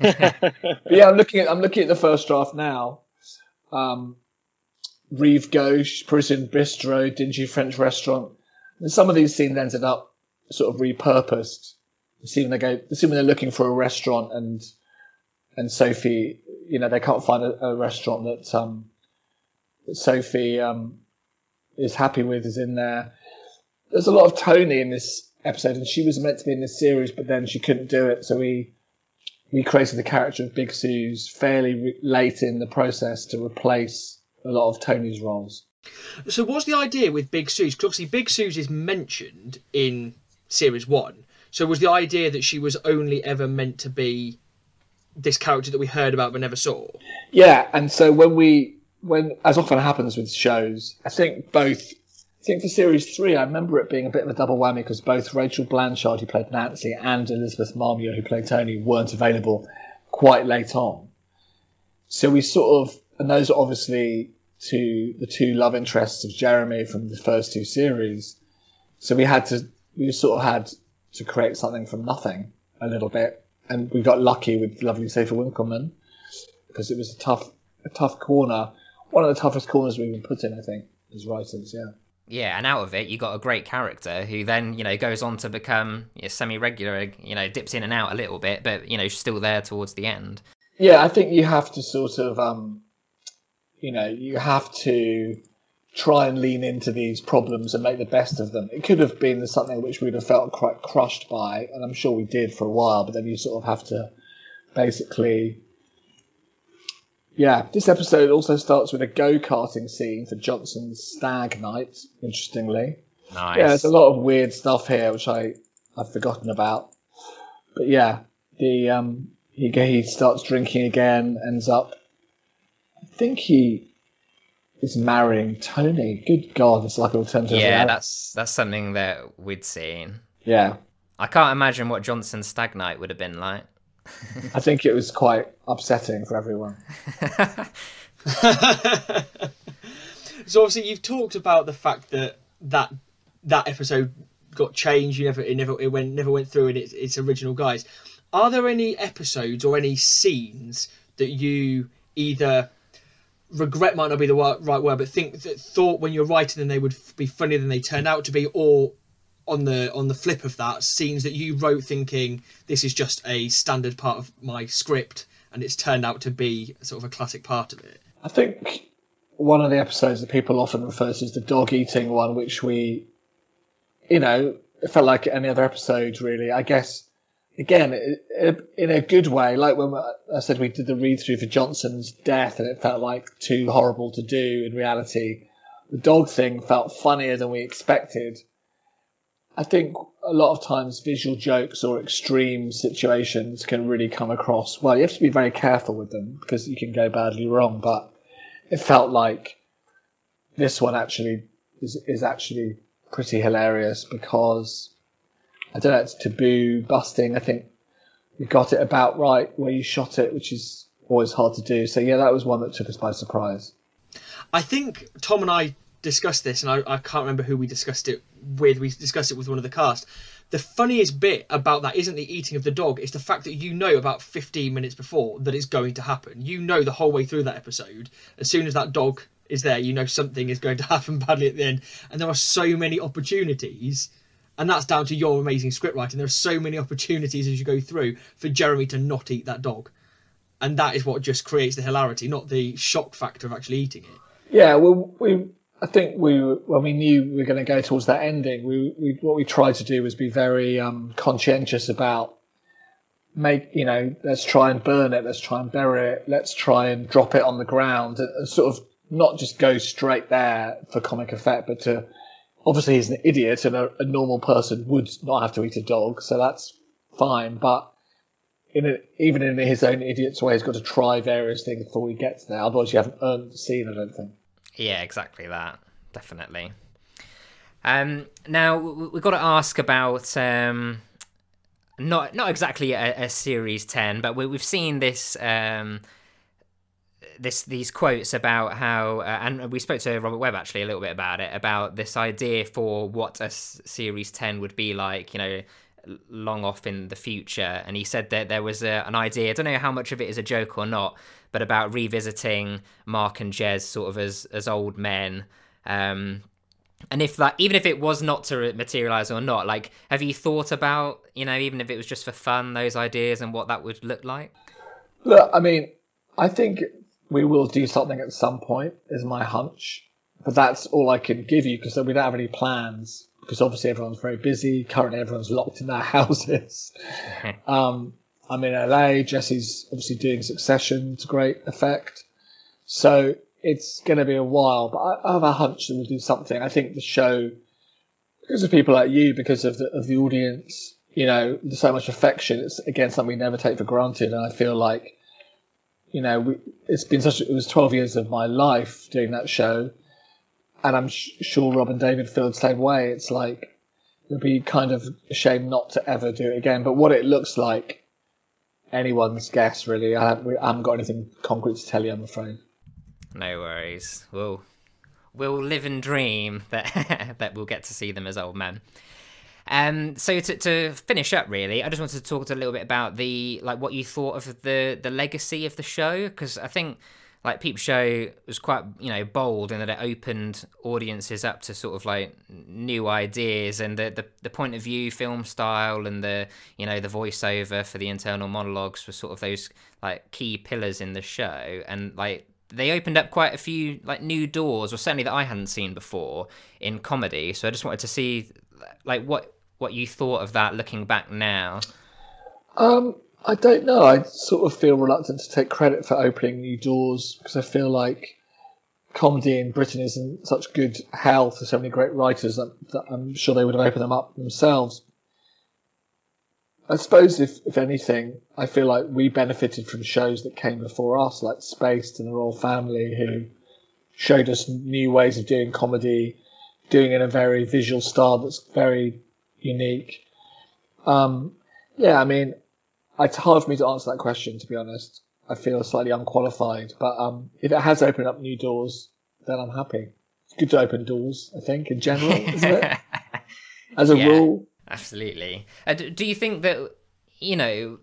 but yeah, I'm looking at I'm looking at the first draft now. Um, Rive Gauche, Parisian Bistro, Dingy French Restaurant. And some of these scenes ended up sort of repurposed. Assuming they go, assuming they're looking for a restaurant and and Sophie, you know, they can't find a, a restaurant that um, that Sophie um, is happy with is in there there's a lot of Toni in this episode, and she was meant to be in this series, but then she couldn't do it, so we we created the character of Big Suze fairly re- late in the process to replace a lot of Toni's roles. So, what's the idea with Big Suze? Because obviously, Big Suze is mentioned in series one. So, was the idea that she was only ever meant to be this character that we heard about but never saw? Yeah, and so when we, when as often happens with shows, I think both think for series three, I remember it being a bit of a double whammy because both Rachel Blanchard, who played Nancy, and Elizabeth Marmur, who played Toni, weren't available quite late on. So we sort of, and those are obviously to the two love interests of Jeremy from the first two series. So we had to, we sort of had to create something from nothing a little bit, and we got lucky with lovely Sophie Winkleman because it was a tough, a tough corner, one of the toughest corners we've been put in, I think, as writers. Yeah. Yeah, and out of it, you got a great character who then, you know, goes on to become you know, semi-regular. You know, dips in and out a little bit, but you know, still there towards the end. Yeah, I think you have to sort of, um, you know, you have to try and lean into these problems and make the best of them. It could have been something which we'd have felt quite crushed by, and I'm sure we did for a while. But then you sort of have to basically yeah, this episode also starts with a go karting scene for Johnson's stag night. Interestingly, nice. Yeah, there's a lot of weird stuff here which I I've forgotten about. But yeah, the um he he starts drinking again, ends up. I think he is marrying Toni. Good God, it's like alternative. Yeah, that's that's something that we'd seen. Yeah, I can't imagine what Johnson's stag night would have been like. I think it was quite upsetting for everyone. so obviously you've talked about the fact that that that episode got changed. You never it never it went never went through in its, its original guise. Are there any episodes or any scenes that you either regret might not be the right word, but think that thought when you're writing them they would be funnier than they turned out to be, or on the on the flip of that, scenes that you wrote thinking this is just a standard part of my script, and it's turned out to be sort of a classic part of it. I think one of the episodes that people often refer to as the dog eating one, which we, you know, felt like any other episode really. I guess again in a good way, like when I said we did the read through for Johnson's death, and it felt like too horrible to do in reality. The dog thing felt funnier than we expected I think a lot of times visual jokes or extreme situations can really come across. Well, you have to be very careful with them because you can go badly wrong. But it felt like this one actually is, is actually pretty hilarious because I don't know, it's taboo busting. I think we got it about right where you shot it, which is always hard to do. So yeah, that was one that took us by surprise. I think Tom and I discussed this, and I, I can't remember who we discussed it with. We discussed it with one of the cast. The funniest bit about that isn't the eating of the dog; it's the fact that you know about 15 minutes before that it's going to happen. You know the whole way through that episode. As soon as that dog is there, you know something is going to happen badly at the end. And there are so many opportunities, and that's down to your amazing script writing. There are so many opportunities as you go through for Jeremy to not eat that dog, and that is what just creates the hilarity, not the shock factor of actually eating it. Yeah, well, we I think we when we knew we were going to go towards that ending, we, we what we tried to do was be very um, conscientious about make you know let's try and burn it, let's try and bury it, let's try and drop it on the ground, and, and sort of not just go straight there for comic effect, but to obviously he's an idiot and a, a normal person would not have to eat a dog, so that's fine. But in a, even in his own idiot's way, he's got to try various things before he gets there. Otherwise, you haven't earned the scene. I don't think. Yeah, exactly that. Definitely. Um, now we've got to ask about um, not not exactly a, a series ten, but we, have seen this um, this these quotes about how, uh, and we spoke to Robert Webb actually a little bit about it about this idea for what a series ten would be like, you know, long off in the future. And he said that there was a, an idea. I don't know how much of it is a joke or not, but about revisiting Mark and Jez sort of as as old men. Um, and if that, even if it was not to materialize or not, like have you thought about you know even if it was just for fun those ideas and what that would look like? Look, I mean, I think we will do something at some point, is my hunch. But that's all I can give you because we don't have any plans because obviously everyone's very busy. Currently, everyone's locked in their houses. um, I'm in LA. Jesse's obviously doing Succession to great effect. So it's going to be a while, but I, I have a hunch that we'll do something. I think the show, because of people like you, because of the, of the audience, you know, there's so much affection. It's again something we never take for granted, and I feel like you know, we, it's been such. It was 12 years of my life doing that show, and I'm sh- sure Rob and David feel the same way. It's like it would be kind of a shame not to ever do it again. But what it looks like, anyone's guess really. I haven't, I haven't got anything concrete to tell you. I'm afraid. No worries. We'll we'll live and dream that that we'll get to see them as old men. Um, so to, to finish up, really, I just wanted to talk a little bit about the like what you thought of the the legacy of the show because I think like Peep Show was quite you know bold in that it opened audiences up to sort of like new ideas and the, the the point of view film style and the you know the voiceover for the internal monologues were sort of those like key pillars in the show and like they opened up quite a few like new doors or certainly that I hadn't seen before in comedy so I just wanted to see like what what you thought of that looking back now. Um, I don't know. I sort of feel reluctant to take credit for opening new doors because I feel like comedy in Britain is in such good health. There's so many great writers that, that I'm sure they would have opened them up themselves. I suppose if, if anything, I feel like we benefited from shows that came before us, like Spaced and the Royal Family, who showed us new ways of doing comedy, doing it in a very visual style that's very unique. Um, yeah, I mean, it's hard for me to answer that question, to be honest. I feel slightly unqualified, but um, if it has opened up new doors, then I'm happy. It's good to open doors, I think, in general, isn't it? As a yeah, rule. Absolutely. Uh, do you think that, you know,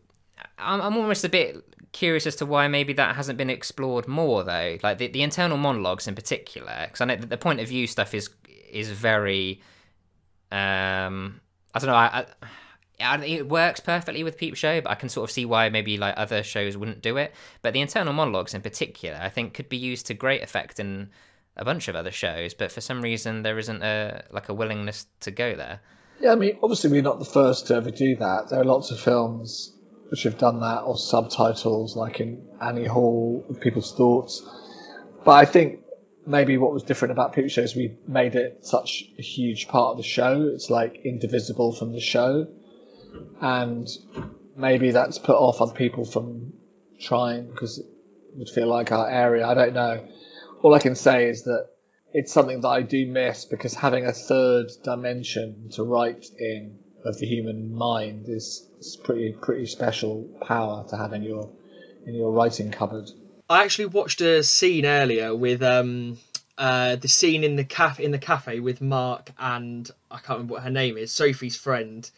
I'm, I'm almost a bit curious as to why maybe that hasn't been explored more, though. Like the, the internal monologues in particular, because I know that the point of view stuff is is very um, I don't know. I, I, it works perfectly with Peep Show, but I can sort of see why maybe like other shows wouldn't do it. But the internal monologues in particular, I think, could be used to great effect in a bunch of other shows. But for some reason, there isn't a like a willingness to go there. Yeah, I mean, obviously, we're not the first to ever do that. There are lots of films which have done that, or subtitles, like in Annie Hall, People's Thoughts. But I think maybe what was different about Peep Show is we made it such a huge part of the show. It's like indivisible from the show, and maybe that's put off other people from trying because it would feel like our area. I don't know. All I can say is that it's something that I do miss because having a third dimension to write in of the human mind is, is pretty pretty special power to have in your in your writing cupboard. I actually watched a scene earlier with um uh the scene in the cafe in the cafe with Mark and I can't remember what her name is, Sophie's friend.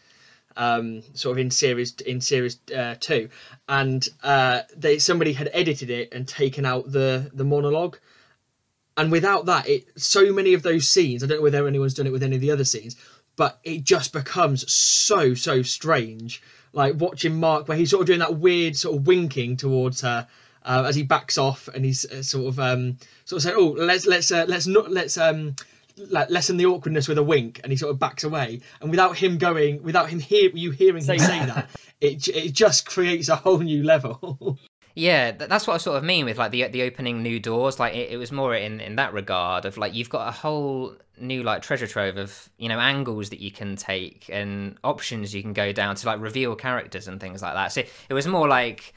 Um, sort of in series in series uh, two, and uh, they somebody had edited it and taken out the the monologue, and without that, it so many of those scenes. I don't know whether anyone's done it with any of the other scenes, but it just becomes so so strange. Like watching Mark, where he's sort of doing that weird sort of winking towards her, uh, as he backs off and he's uh, sort of um, sort of saying, "Oh, let's let's uh, let's not let's um." Like lessen the awkwardness with a wink, and he sort of backs away. And without him going, without him hear you hearing him say that, it it just creates a whole new level. Yeah, that's what I sort of mean with like the the opening new doors. Like it, it was more in in that regard of like you've got a whole new like treasure trove of you know angles that you can take and options you can go down to like reveal characters and things like that. So it was more like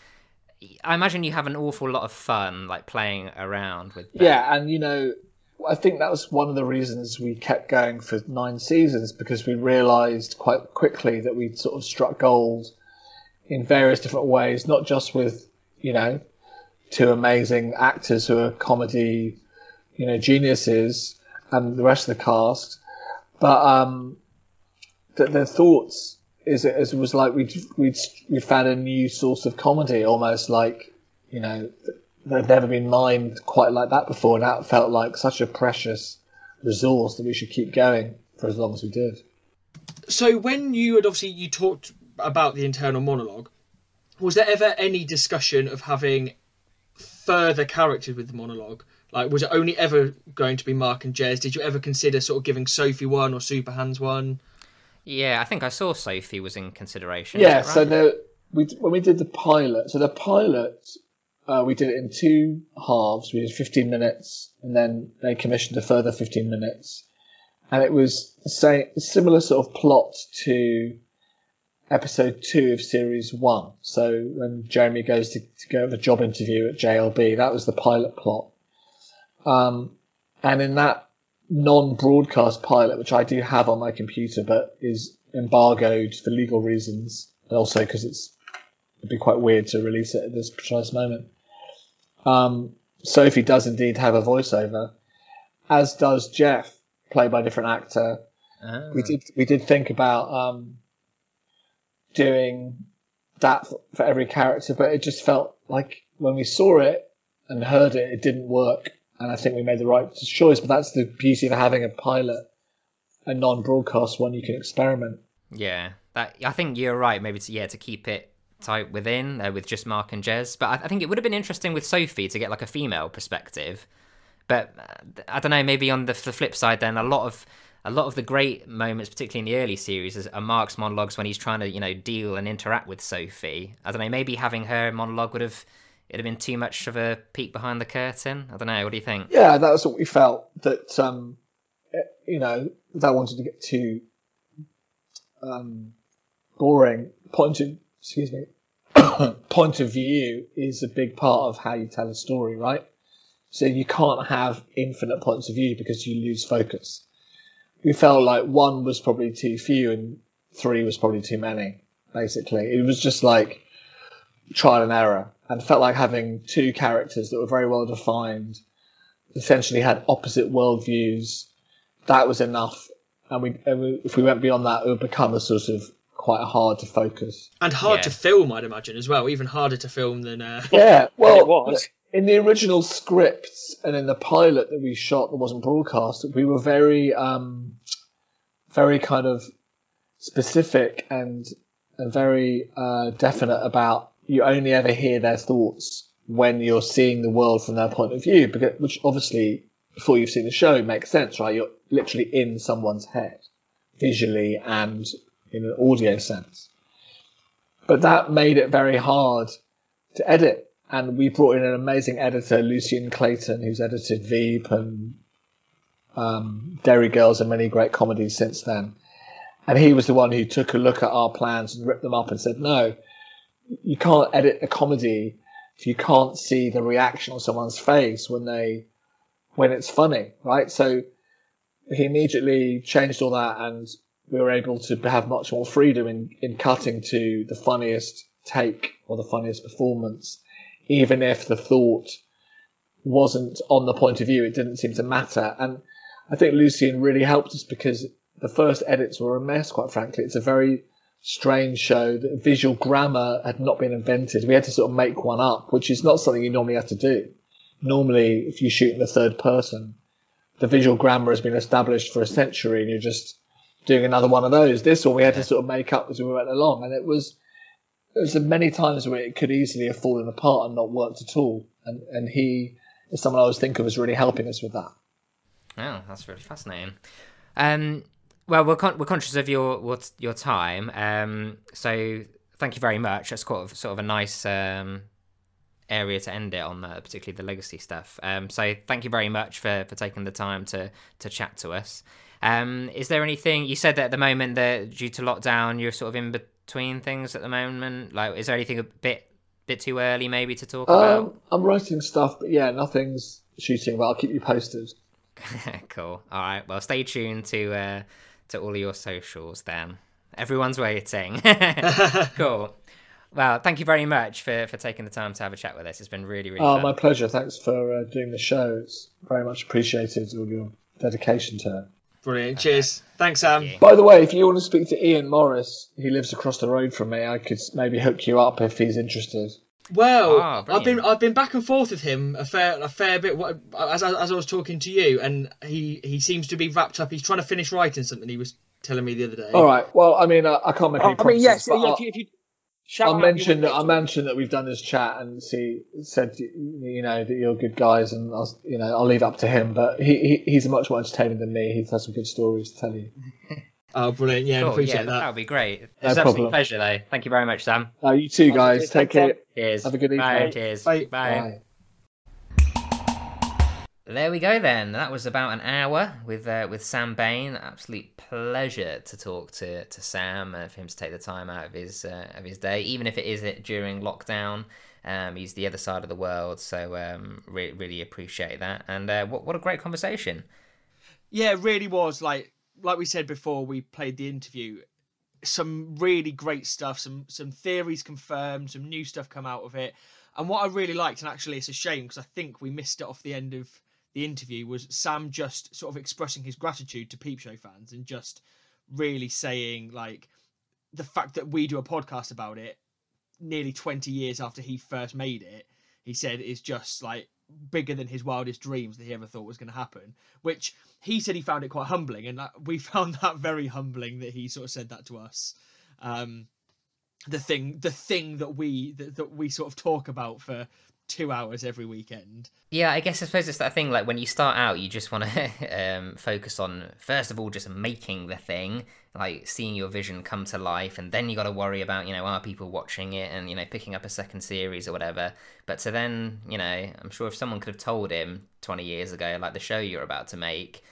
I imagine you have an awful lot of fun like playing around with. That. Yeah, and you know, I think that was one of the reasons we kept going for nine seasons because we realised quite quickly that we'd sort of struck gold in various different ways, not just with you know, two amazing actors who are comedy, you know, geniuses, and the rest of the cast. But um, that their thoughts is it was like we'd, we'd, we'd found a new source of comedy, almost like you know, there'd never been mined quite like that before, and that felt like such a precious resource that we should keep going for as long as we did. So when you had obviously you talked about the internal monologue, was there ever any discussion of having further characters with the monologue? Like, was it only ever going to be Mark and Jez? Did you ever consider sort of giving Sophie one or Super Hans one? Yeah, I think I saw Sophie was in consideration. Yeah, right? so the, we when we did the pilot, so the pilot uh, we did it in two halves. We did 15 minutes, and then they commissioned a further 15 minutes, and it was same, similar sort of plot to episode two of series one. So when Jeremy goes to, to go have a job interview at JLB, that was the pilot plot. Um, and in that non-broadcast pilot, which I do have on my computer, but is embargoed for legal reasons, and also because it's it'd be quite weird to release it at this precise moment. Um, Sophie does indeed have a voiceover, as does Jeff, played by a different actor. Ah. We did we did think about um, doing that for, for every character, but it just felt like when we saw it and heard it, it didn't work. And I think we made the right choice. But that's the beauty of having a pilot, a non-broadcast one. You can experiment. Yeah, that I think you're right. Maybe to yeah to keep it tight within uh, with just Mark and Jez. But I, I, think it would have been interesting with Sophie to get like a female perspective. But uh, I don't know. Maybe on the, the flip side, then a lot of a lot of the great moments, particularly in the early series, are Mark's monologues when he's trying to, you know, deal and interact with Sophie. I don't know, maybe having her monologue would have it'd have been too much of a peek behind the curtain. I don't know. What do you think? Yeah, that was what we felt. That um, eh, you know, that wanted to get too um, boring, point of excuse me, point of view is a big part of how you tell a story, right? So you can't have infinite points of view because you lose focus we felt like one was probably too few and three was probably too many. Basically, it was just like trial and error, and felt like having two characters that were very well defined, essentially had opposite worldviews. That was enough, and we, if we went beyond that, it would become a sort of quite hard to focus and hard Yeah. to film. I'd imagine as well, even harder to film than. Uh... Yeah, well, it was. in the original scripts and in the pilot that we shot that wasn't broadcast, we were very, um, very kind of specific and and very uh, definite about you only ever hear their thoughts when you're seeing the world from their point of view, because, which obviously before you've seen the show makes sense, right? You're literally in someone's head, visually and in an audio sense. But that made it very hard to edit and we brought in an amazing editor, Lucian Clayton, who's edited Veep and um, Derry Girls and many great comedies since then. And he was the one who took a look at our plans and ripped them up and said, "No, you can't edit a comedy if you can't see the reaction on someone's face when they when it's funny, right?" So he immediately changed all that, and we were able to have much more freedom in in cutting to the funniest take or the funniest performance even if the thought wasn't on the point of view, it didn't seem to matter. And I think Lucian really helped us because the first edits were a mess, quite frankly. It's a very strange show. The visual grammar had not been invented. We had to sort of make one up, which is not something you normally have to do. Normally, if you shoot in the third person, the visual grammar has been established for a century and you're just doing another one of those. This one we had to sort of make up as we went along. And it was, there was many times where it could easily have fallen apart and not worked at all. And and he is someone I always think of as really helping us with that. Oh, that's really fascinating. Um, well, we're con- we're conscious of your your time. Um, so thank you very much. That's sort of sort of a nice um, area to end it on, uh, particularly the legacy stuff. Um, so thank you very much for for taking the time to to chat to us. Um, is there anything you said that at the moment that due to lockdown you're sort of in between things at the moment? Like, is there anything a bit bit too early maybe to talk Um, about? I'm writing stuff, but yeah, nothing's shooting. But I'll keep you posted. cool. All right. Well, stay tuned to uh, to all of your socials then. Everyone's waiting. cool. Well, thank you very much for, for taking the time to have a chat with us. It's been really, really Oh, fun. my pleasure. Thanks for uh, doing the show. It's very much appreciated. All your dedication to it. Brilliant. Cheers. Thanks, Sam. you. By the way, if you want to speak to Ian Morris, he lives across the road from me. I could maybe hook you up if he's interested. Well, Ah, I've been. I've been back and forth with him a fair a fair bit as I, as I was talking to you, and he he seems to be wrapped up. He's trying to finish writing something. He was telling me the other day. All right. Well, I mean, I, I can't make any I promises. mean, yes. but yeah, if you, if you shout I'll mention your that I mentioned that we've done this chat and see said you know that you're good guys and I'll you know I'll leave it up to him. But he, he he's much more entertaining than me. He's had some good stories to tell you. Oh, brilliant! Yeah, Cool, appreciate yeah, that. That would be great. It's No an absolute problem. pleasure, though. Thank you very much, Sam. Uh, you too, guys. Take care. Cheers. Have a good Bye. evening. Cheers. Bye. Bye. There we go then. That was about an hour with uh, with Sam Bain. Absolute pleasure to talk to, to Sam and for him to take the time out of his uh, of his day, even if it is during lockdown. Um, he's the other side of the world, so um, re- really appreciate that. And uh, what what a great conversation. Yeah, it really was like like we said before we played the interview. Some really great stuff, some some theories confirmed, some new stuff come out of it. And what I really liked, and actually it's a shame because I think we missed it off the end of the interview, was Sam just sort of expressing his gratitude to Peep Show fans and just really saying like the fact that we do a podcast about it nearly 20 years after he first made it he said is just like bigger than his wildest dreams that he ever thought was going to happen which he said he found it quite humbling and that, we found that very humbling that he sort of said that to us. Um the thing the thing that we that, that we sort of talk about for two hours every weekend Yeah, I guess I suppose it's that thing like when you start out, you just want to um, focus on first of all just making the thing, like seeing your vision come to life, and then you got to worry about you know are people watching it and you know picking up a second series or whatever. But to then you know, I'm sure if someone could have told him 20 years ago like the show you're about to make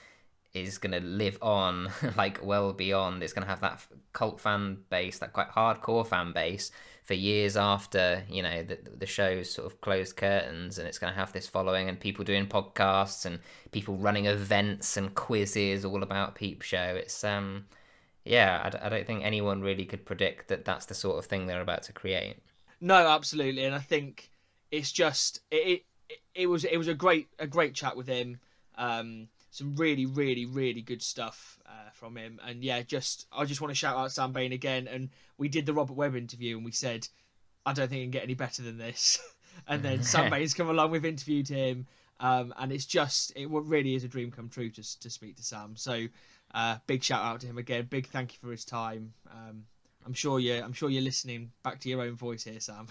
is going to live on like well beyond it's going to have that cult fan base that quite hardcore fan base for years after you know the, the show's sort of closed curtains and it's going to have this following and people doing podcasts and people running events and quizzes all about peep show it's um yeah I don't think anyone really could predict that that's the sort of thing they're about to create No, absolutely, and I think it's just it. It, it was it was a great a great chat with him. Um, some really really really good stuff uh, from him, and yeah, just I just want to shout out Sam Bain again. And we did the Robert Webb interview, and we said, I don't think it can get any better than this. and then Sam Bain's come along, we've interviewed him, um, and it's just it really is a dream come true to to speak to Sam. So uh, big shout out to him again. Big thank you for his time. Um, I'm sure you I'm sure you're listening back to your own voice here, Sam.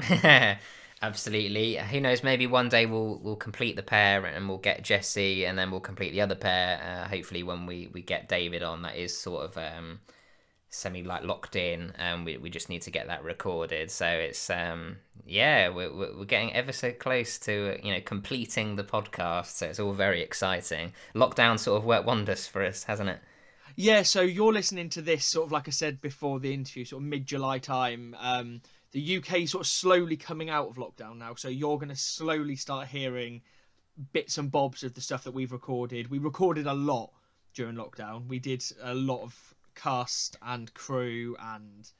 Absolutely. Who knows? Maybe one day we'll we'll complete the pair and we'll get Jesse, and then we'll complete the other pair. Uh, hopefully, when we we get David on, that is sort of um, semi like locked in, and we we just need to get that recorded. So it's um yeah, we're we're getting ever so close to you know completing the podcast. So it's all very exciting. Lockdown sort of worked wonders for us, hasn't it? Yeah, so you're listening to this sort of like I said before the interview, sort of mid July time. Um, the UK sort of slowly coming out of lockdown now, so you're going to slowly start hearing bits and bobs of the stuff that we've recorded. We recorded a lot during lockdown. We did a lot of cast and crew and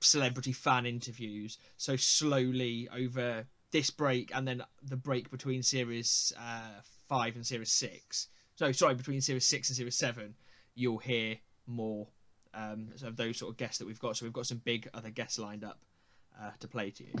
celebrity fan interviews. So slowly over this break and then the break between series uh, five and series six. So sorry, between series six and series seven, you'll hear more um, of those sort of guests that we've got. So we've got some big other guests lined up uh, to play to you.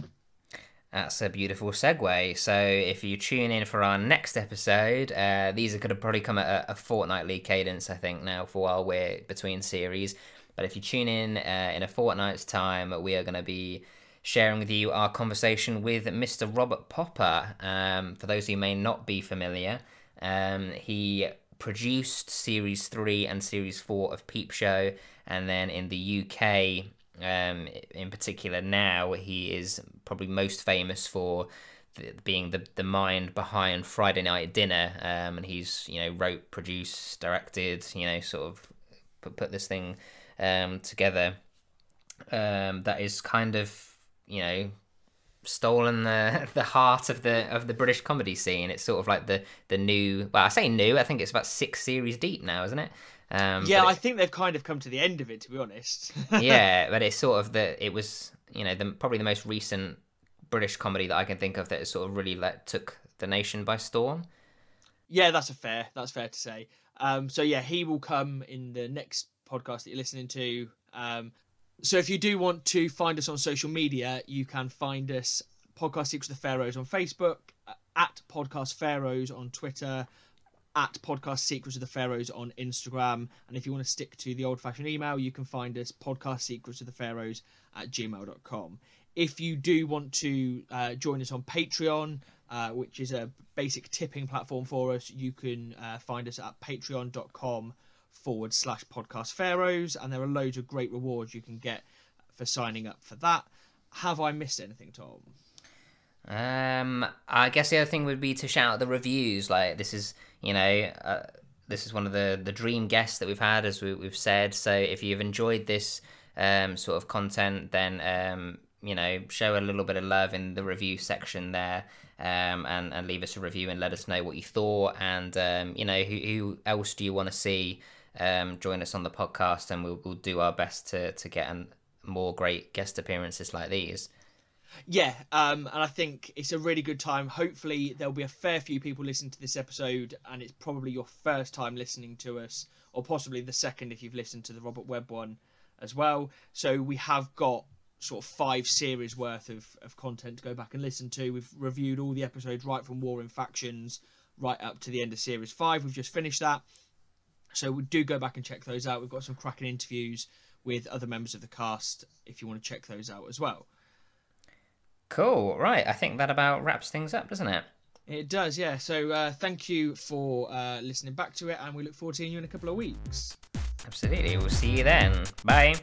That's a beautiful segue. So, if you tune in for our next episode, uh, these are going to probably come at a, a fortnightly cadence, I think, now for while we're between series. But if you tune in uh, in a fortnight's time, we are going to be sharing with you our conversation with Mr. Robert Popper. Um, for those who may not be familiar, um, he produced series three and series four of Peep Show, and then in the UK, Um, in particular, now he is probably most famous for being the the mind behind Friday Night Dinner, um, and he's you know wrote, produced, directed, you know, sort of put put this thing um, together. Um, that is kind of you know stolen the the heart of the of the British comedy scene. It's sort of like the the new. Well, I say new. I think it's about six series deep now, isn't it? Um, yeah, I think they've kind of come to the end of it, to be honest. yeah, but it's sort of the it was you know the probably the most recent British comedy that I can think of that sort of really like took the nation by storm. Yeah, that's a fair. That's fair to say. Um, so yeah, he will come in the next podcast that you're listening to. Um, so if you do want to find us on social media, you can find us Podcast Secrets of the Pharaohs on Facebook, at Podcast Pharaohs on Twitter, at Podcast Secrets of the Pharaohs on Instagram. And if you want to stick to the old fashioned email, you can find us Podcast Secrets of the Pharaohs at gmail.com. If you do want to uh, join us on Patreon, uh, which is a basic tipping platform for us, you can uh, find us at patreon.com forward slash podcast pharaohs and there are loads of great rewards you can get for signing up for that have i missed anything tom um i guess the other thing would be to shout out the reviews. Like this is you know uh, this is one of the the dream guests that we've had as we, have said. So if you've enjoyed this um sort of content then um you know show a little bit of love in the review section there um, and, and leave us a review and let us know what you thought. And um, you know who, who else do you want to see um, join us on the podcast, and we'll, we'll do our best to to get an, more great guest appearances like these. Yeah, um, and I think it's a really good time. Hopefully, there'll be a fair few people listening to this episode, and it's probably your first time listening to us, or possibly the second if you've listened to the Robert Webb one as well. So we have got sort of five series worth of, of content to go back and listen to. We've reviewed all the episodes right from Warring Factions right up to the end of series five. We've just finished that. So we do go back and check those out. We've got some cracking interviews with other members of the cast if you want to check those out as well. Cool. Right. I think that about wraps things up, doesn't it? It does, yeah. So uh, thank you for uh, listening back to it, and we look forward to seeing you in a couple of weeks. Absolutely. We'll see you then. Bye.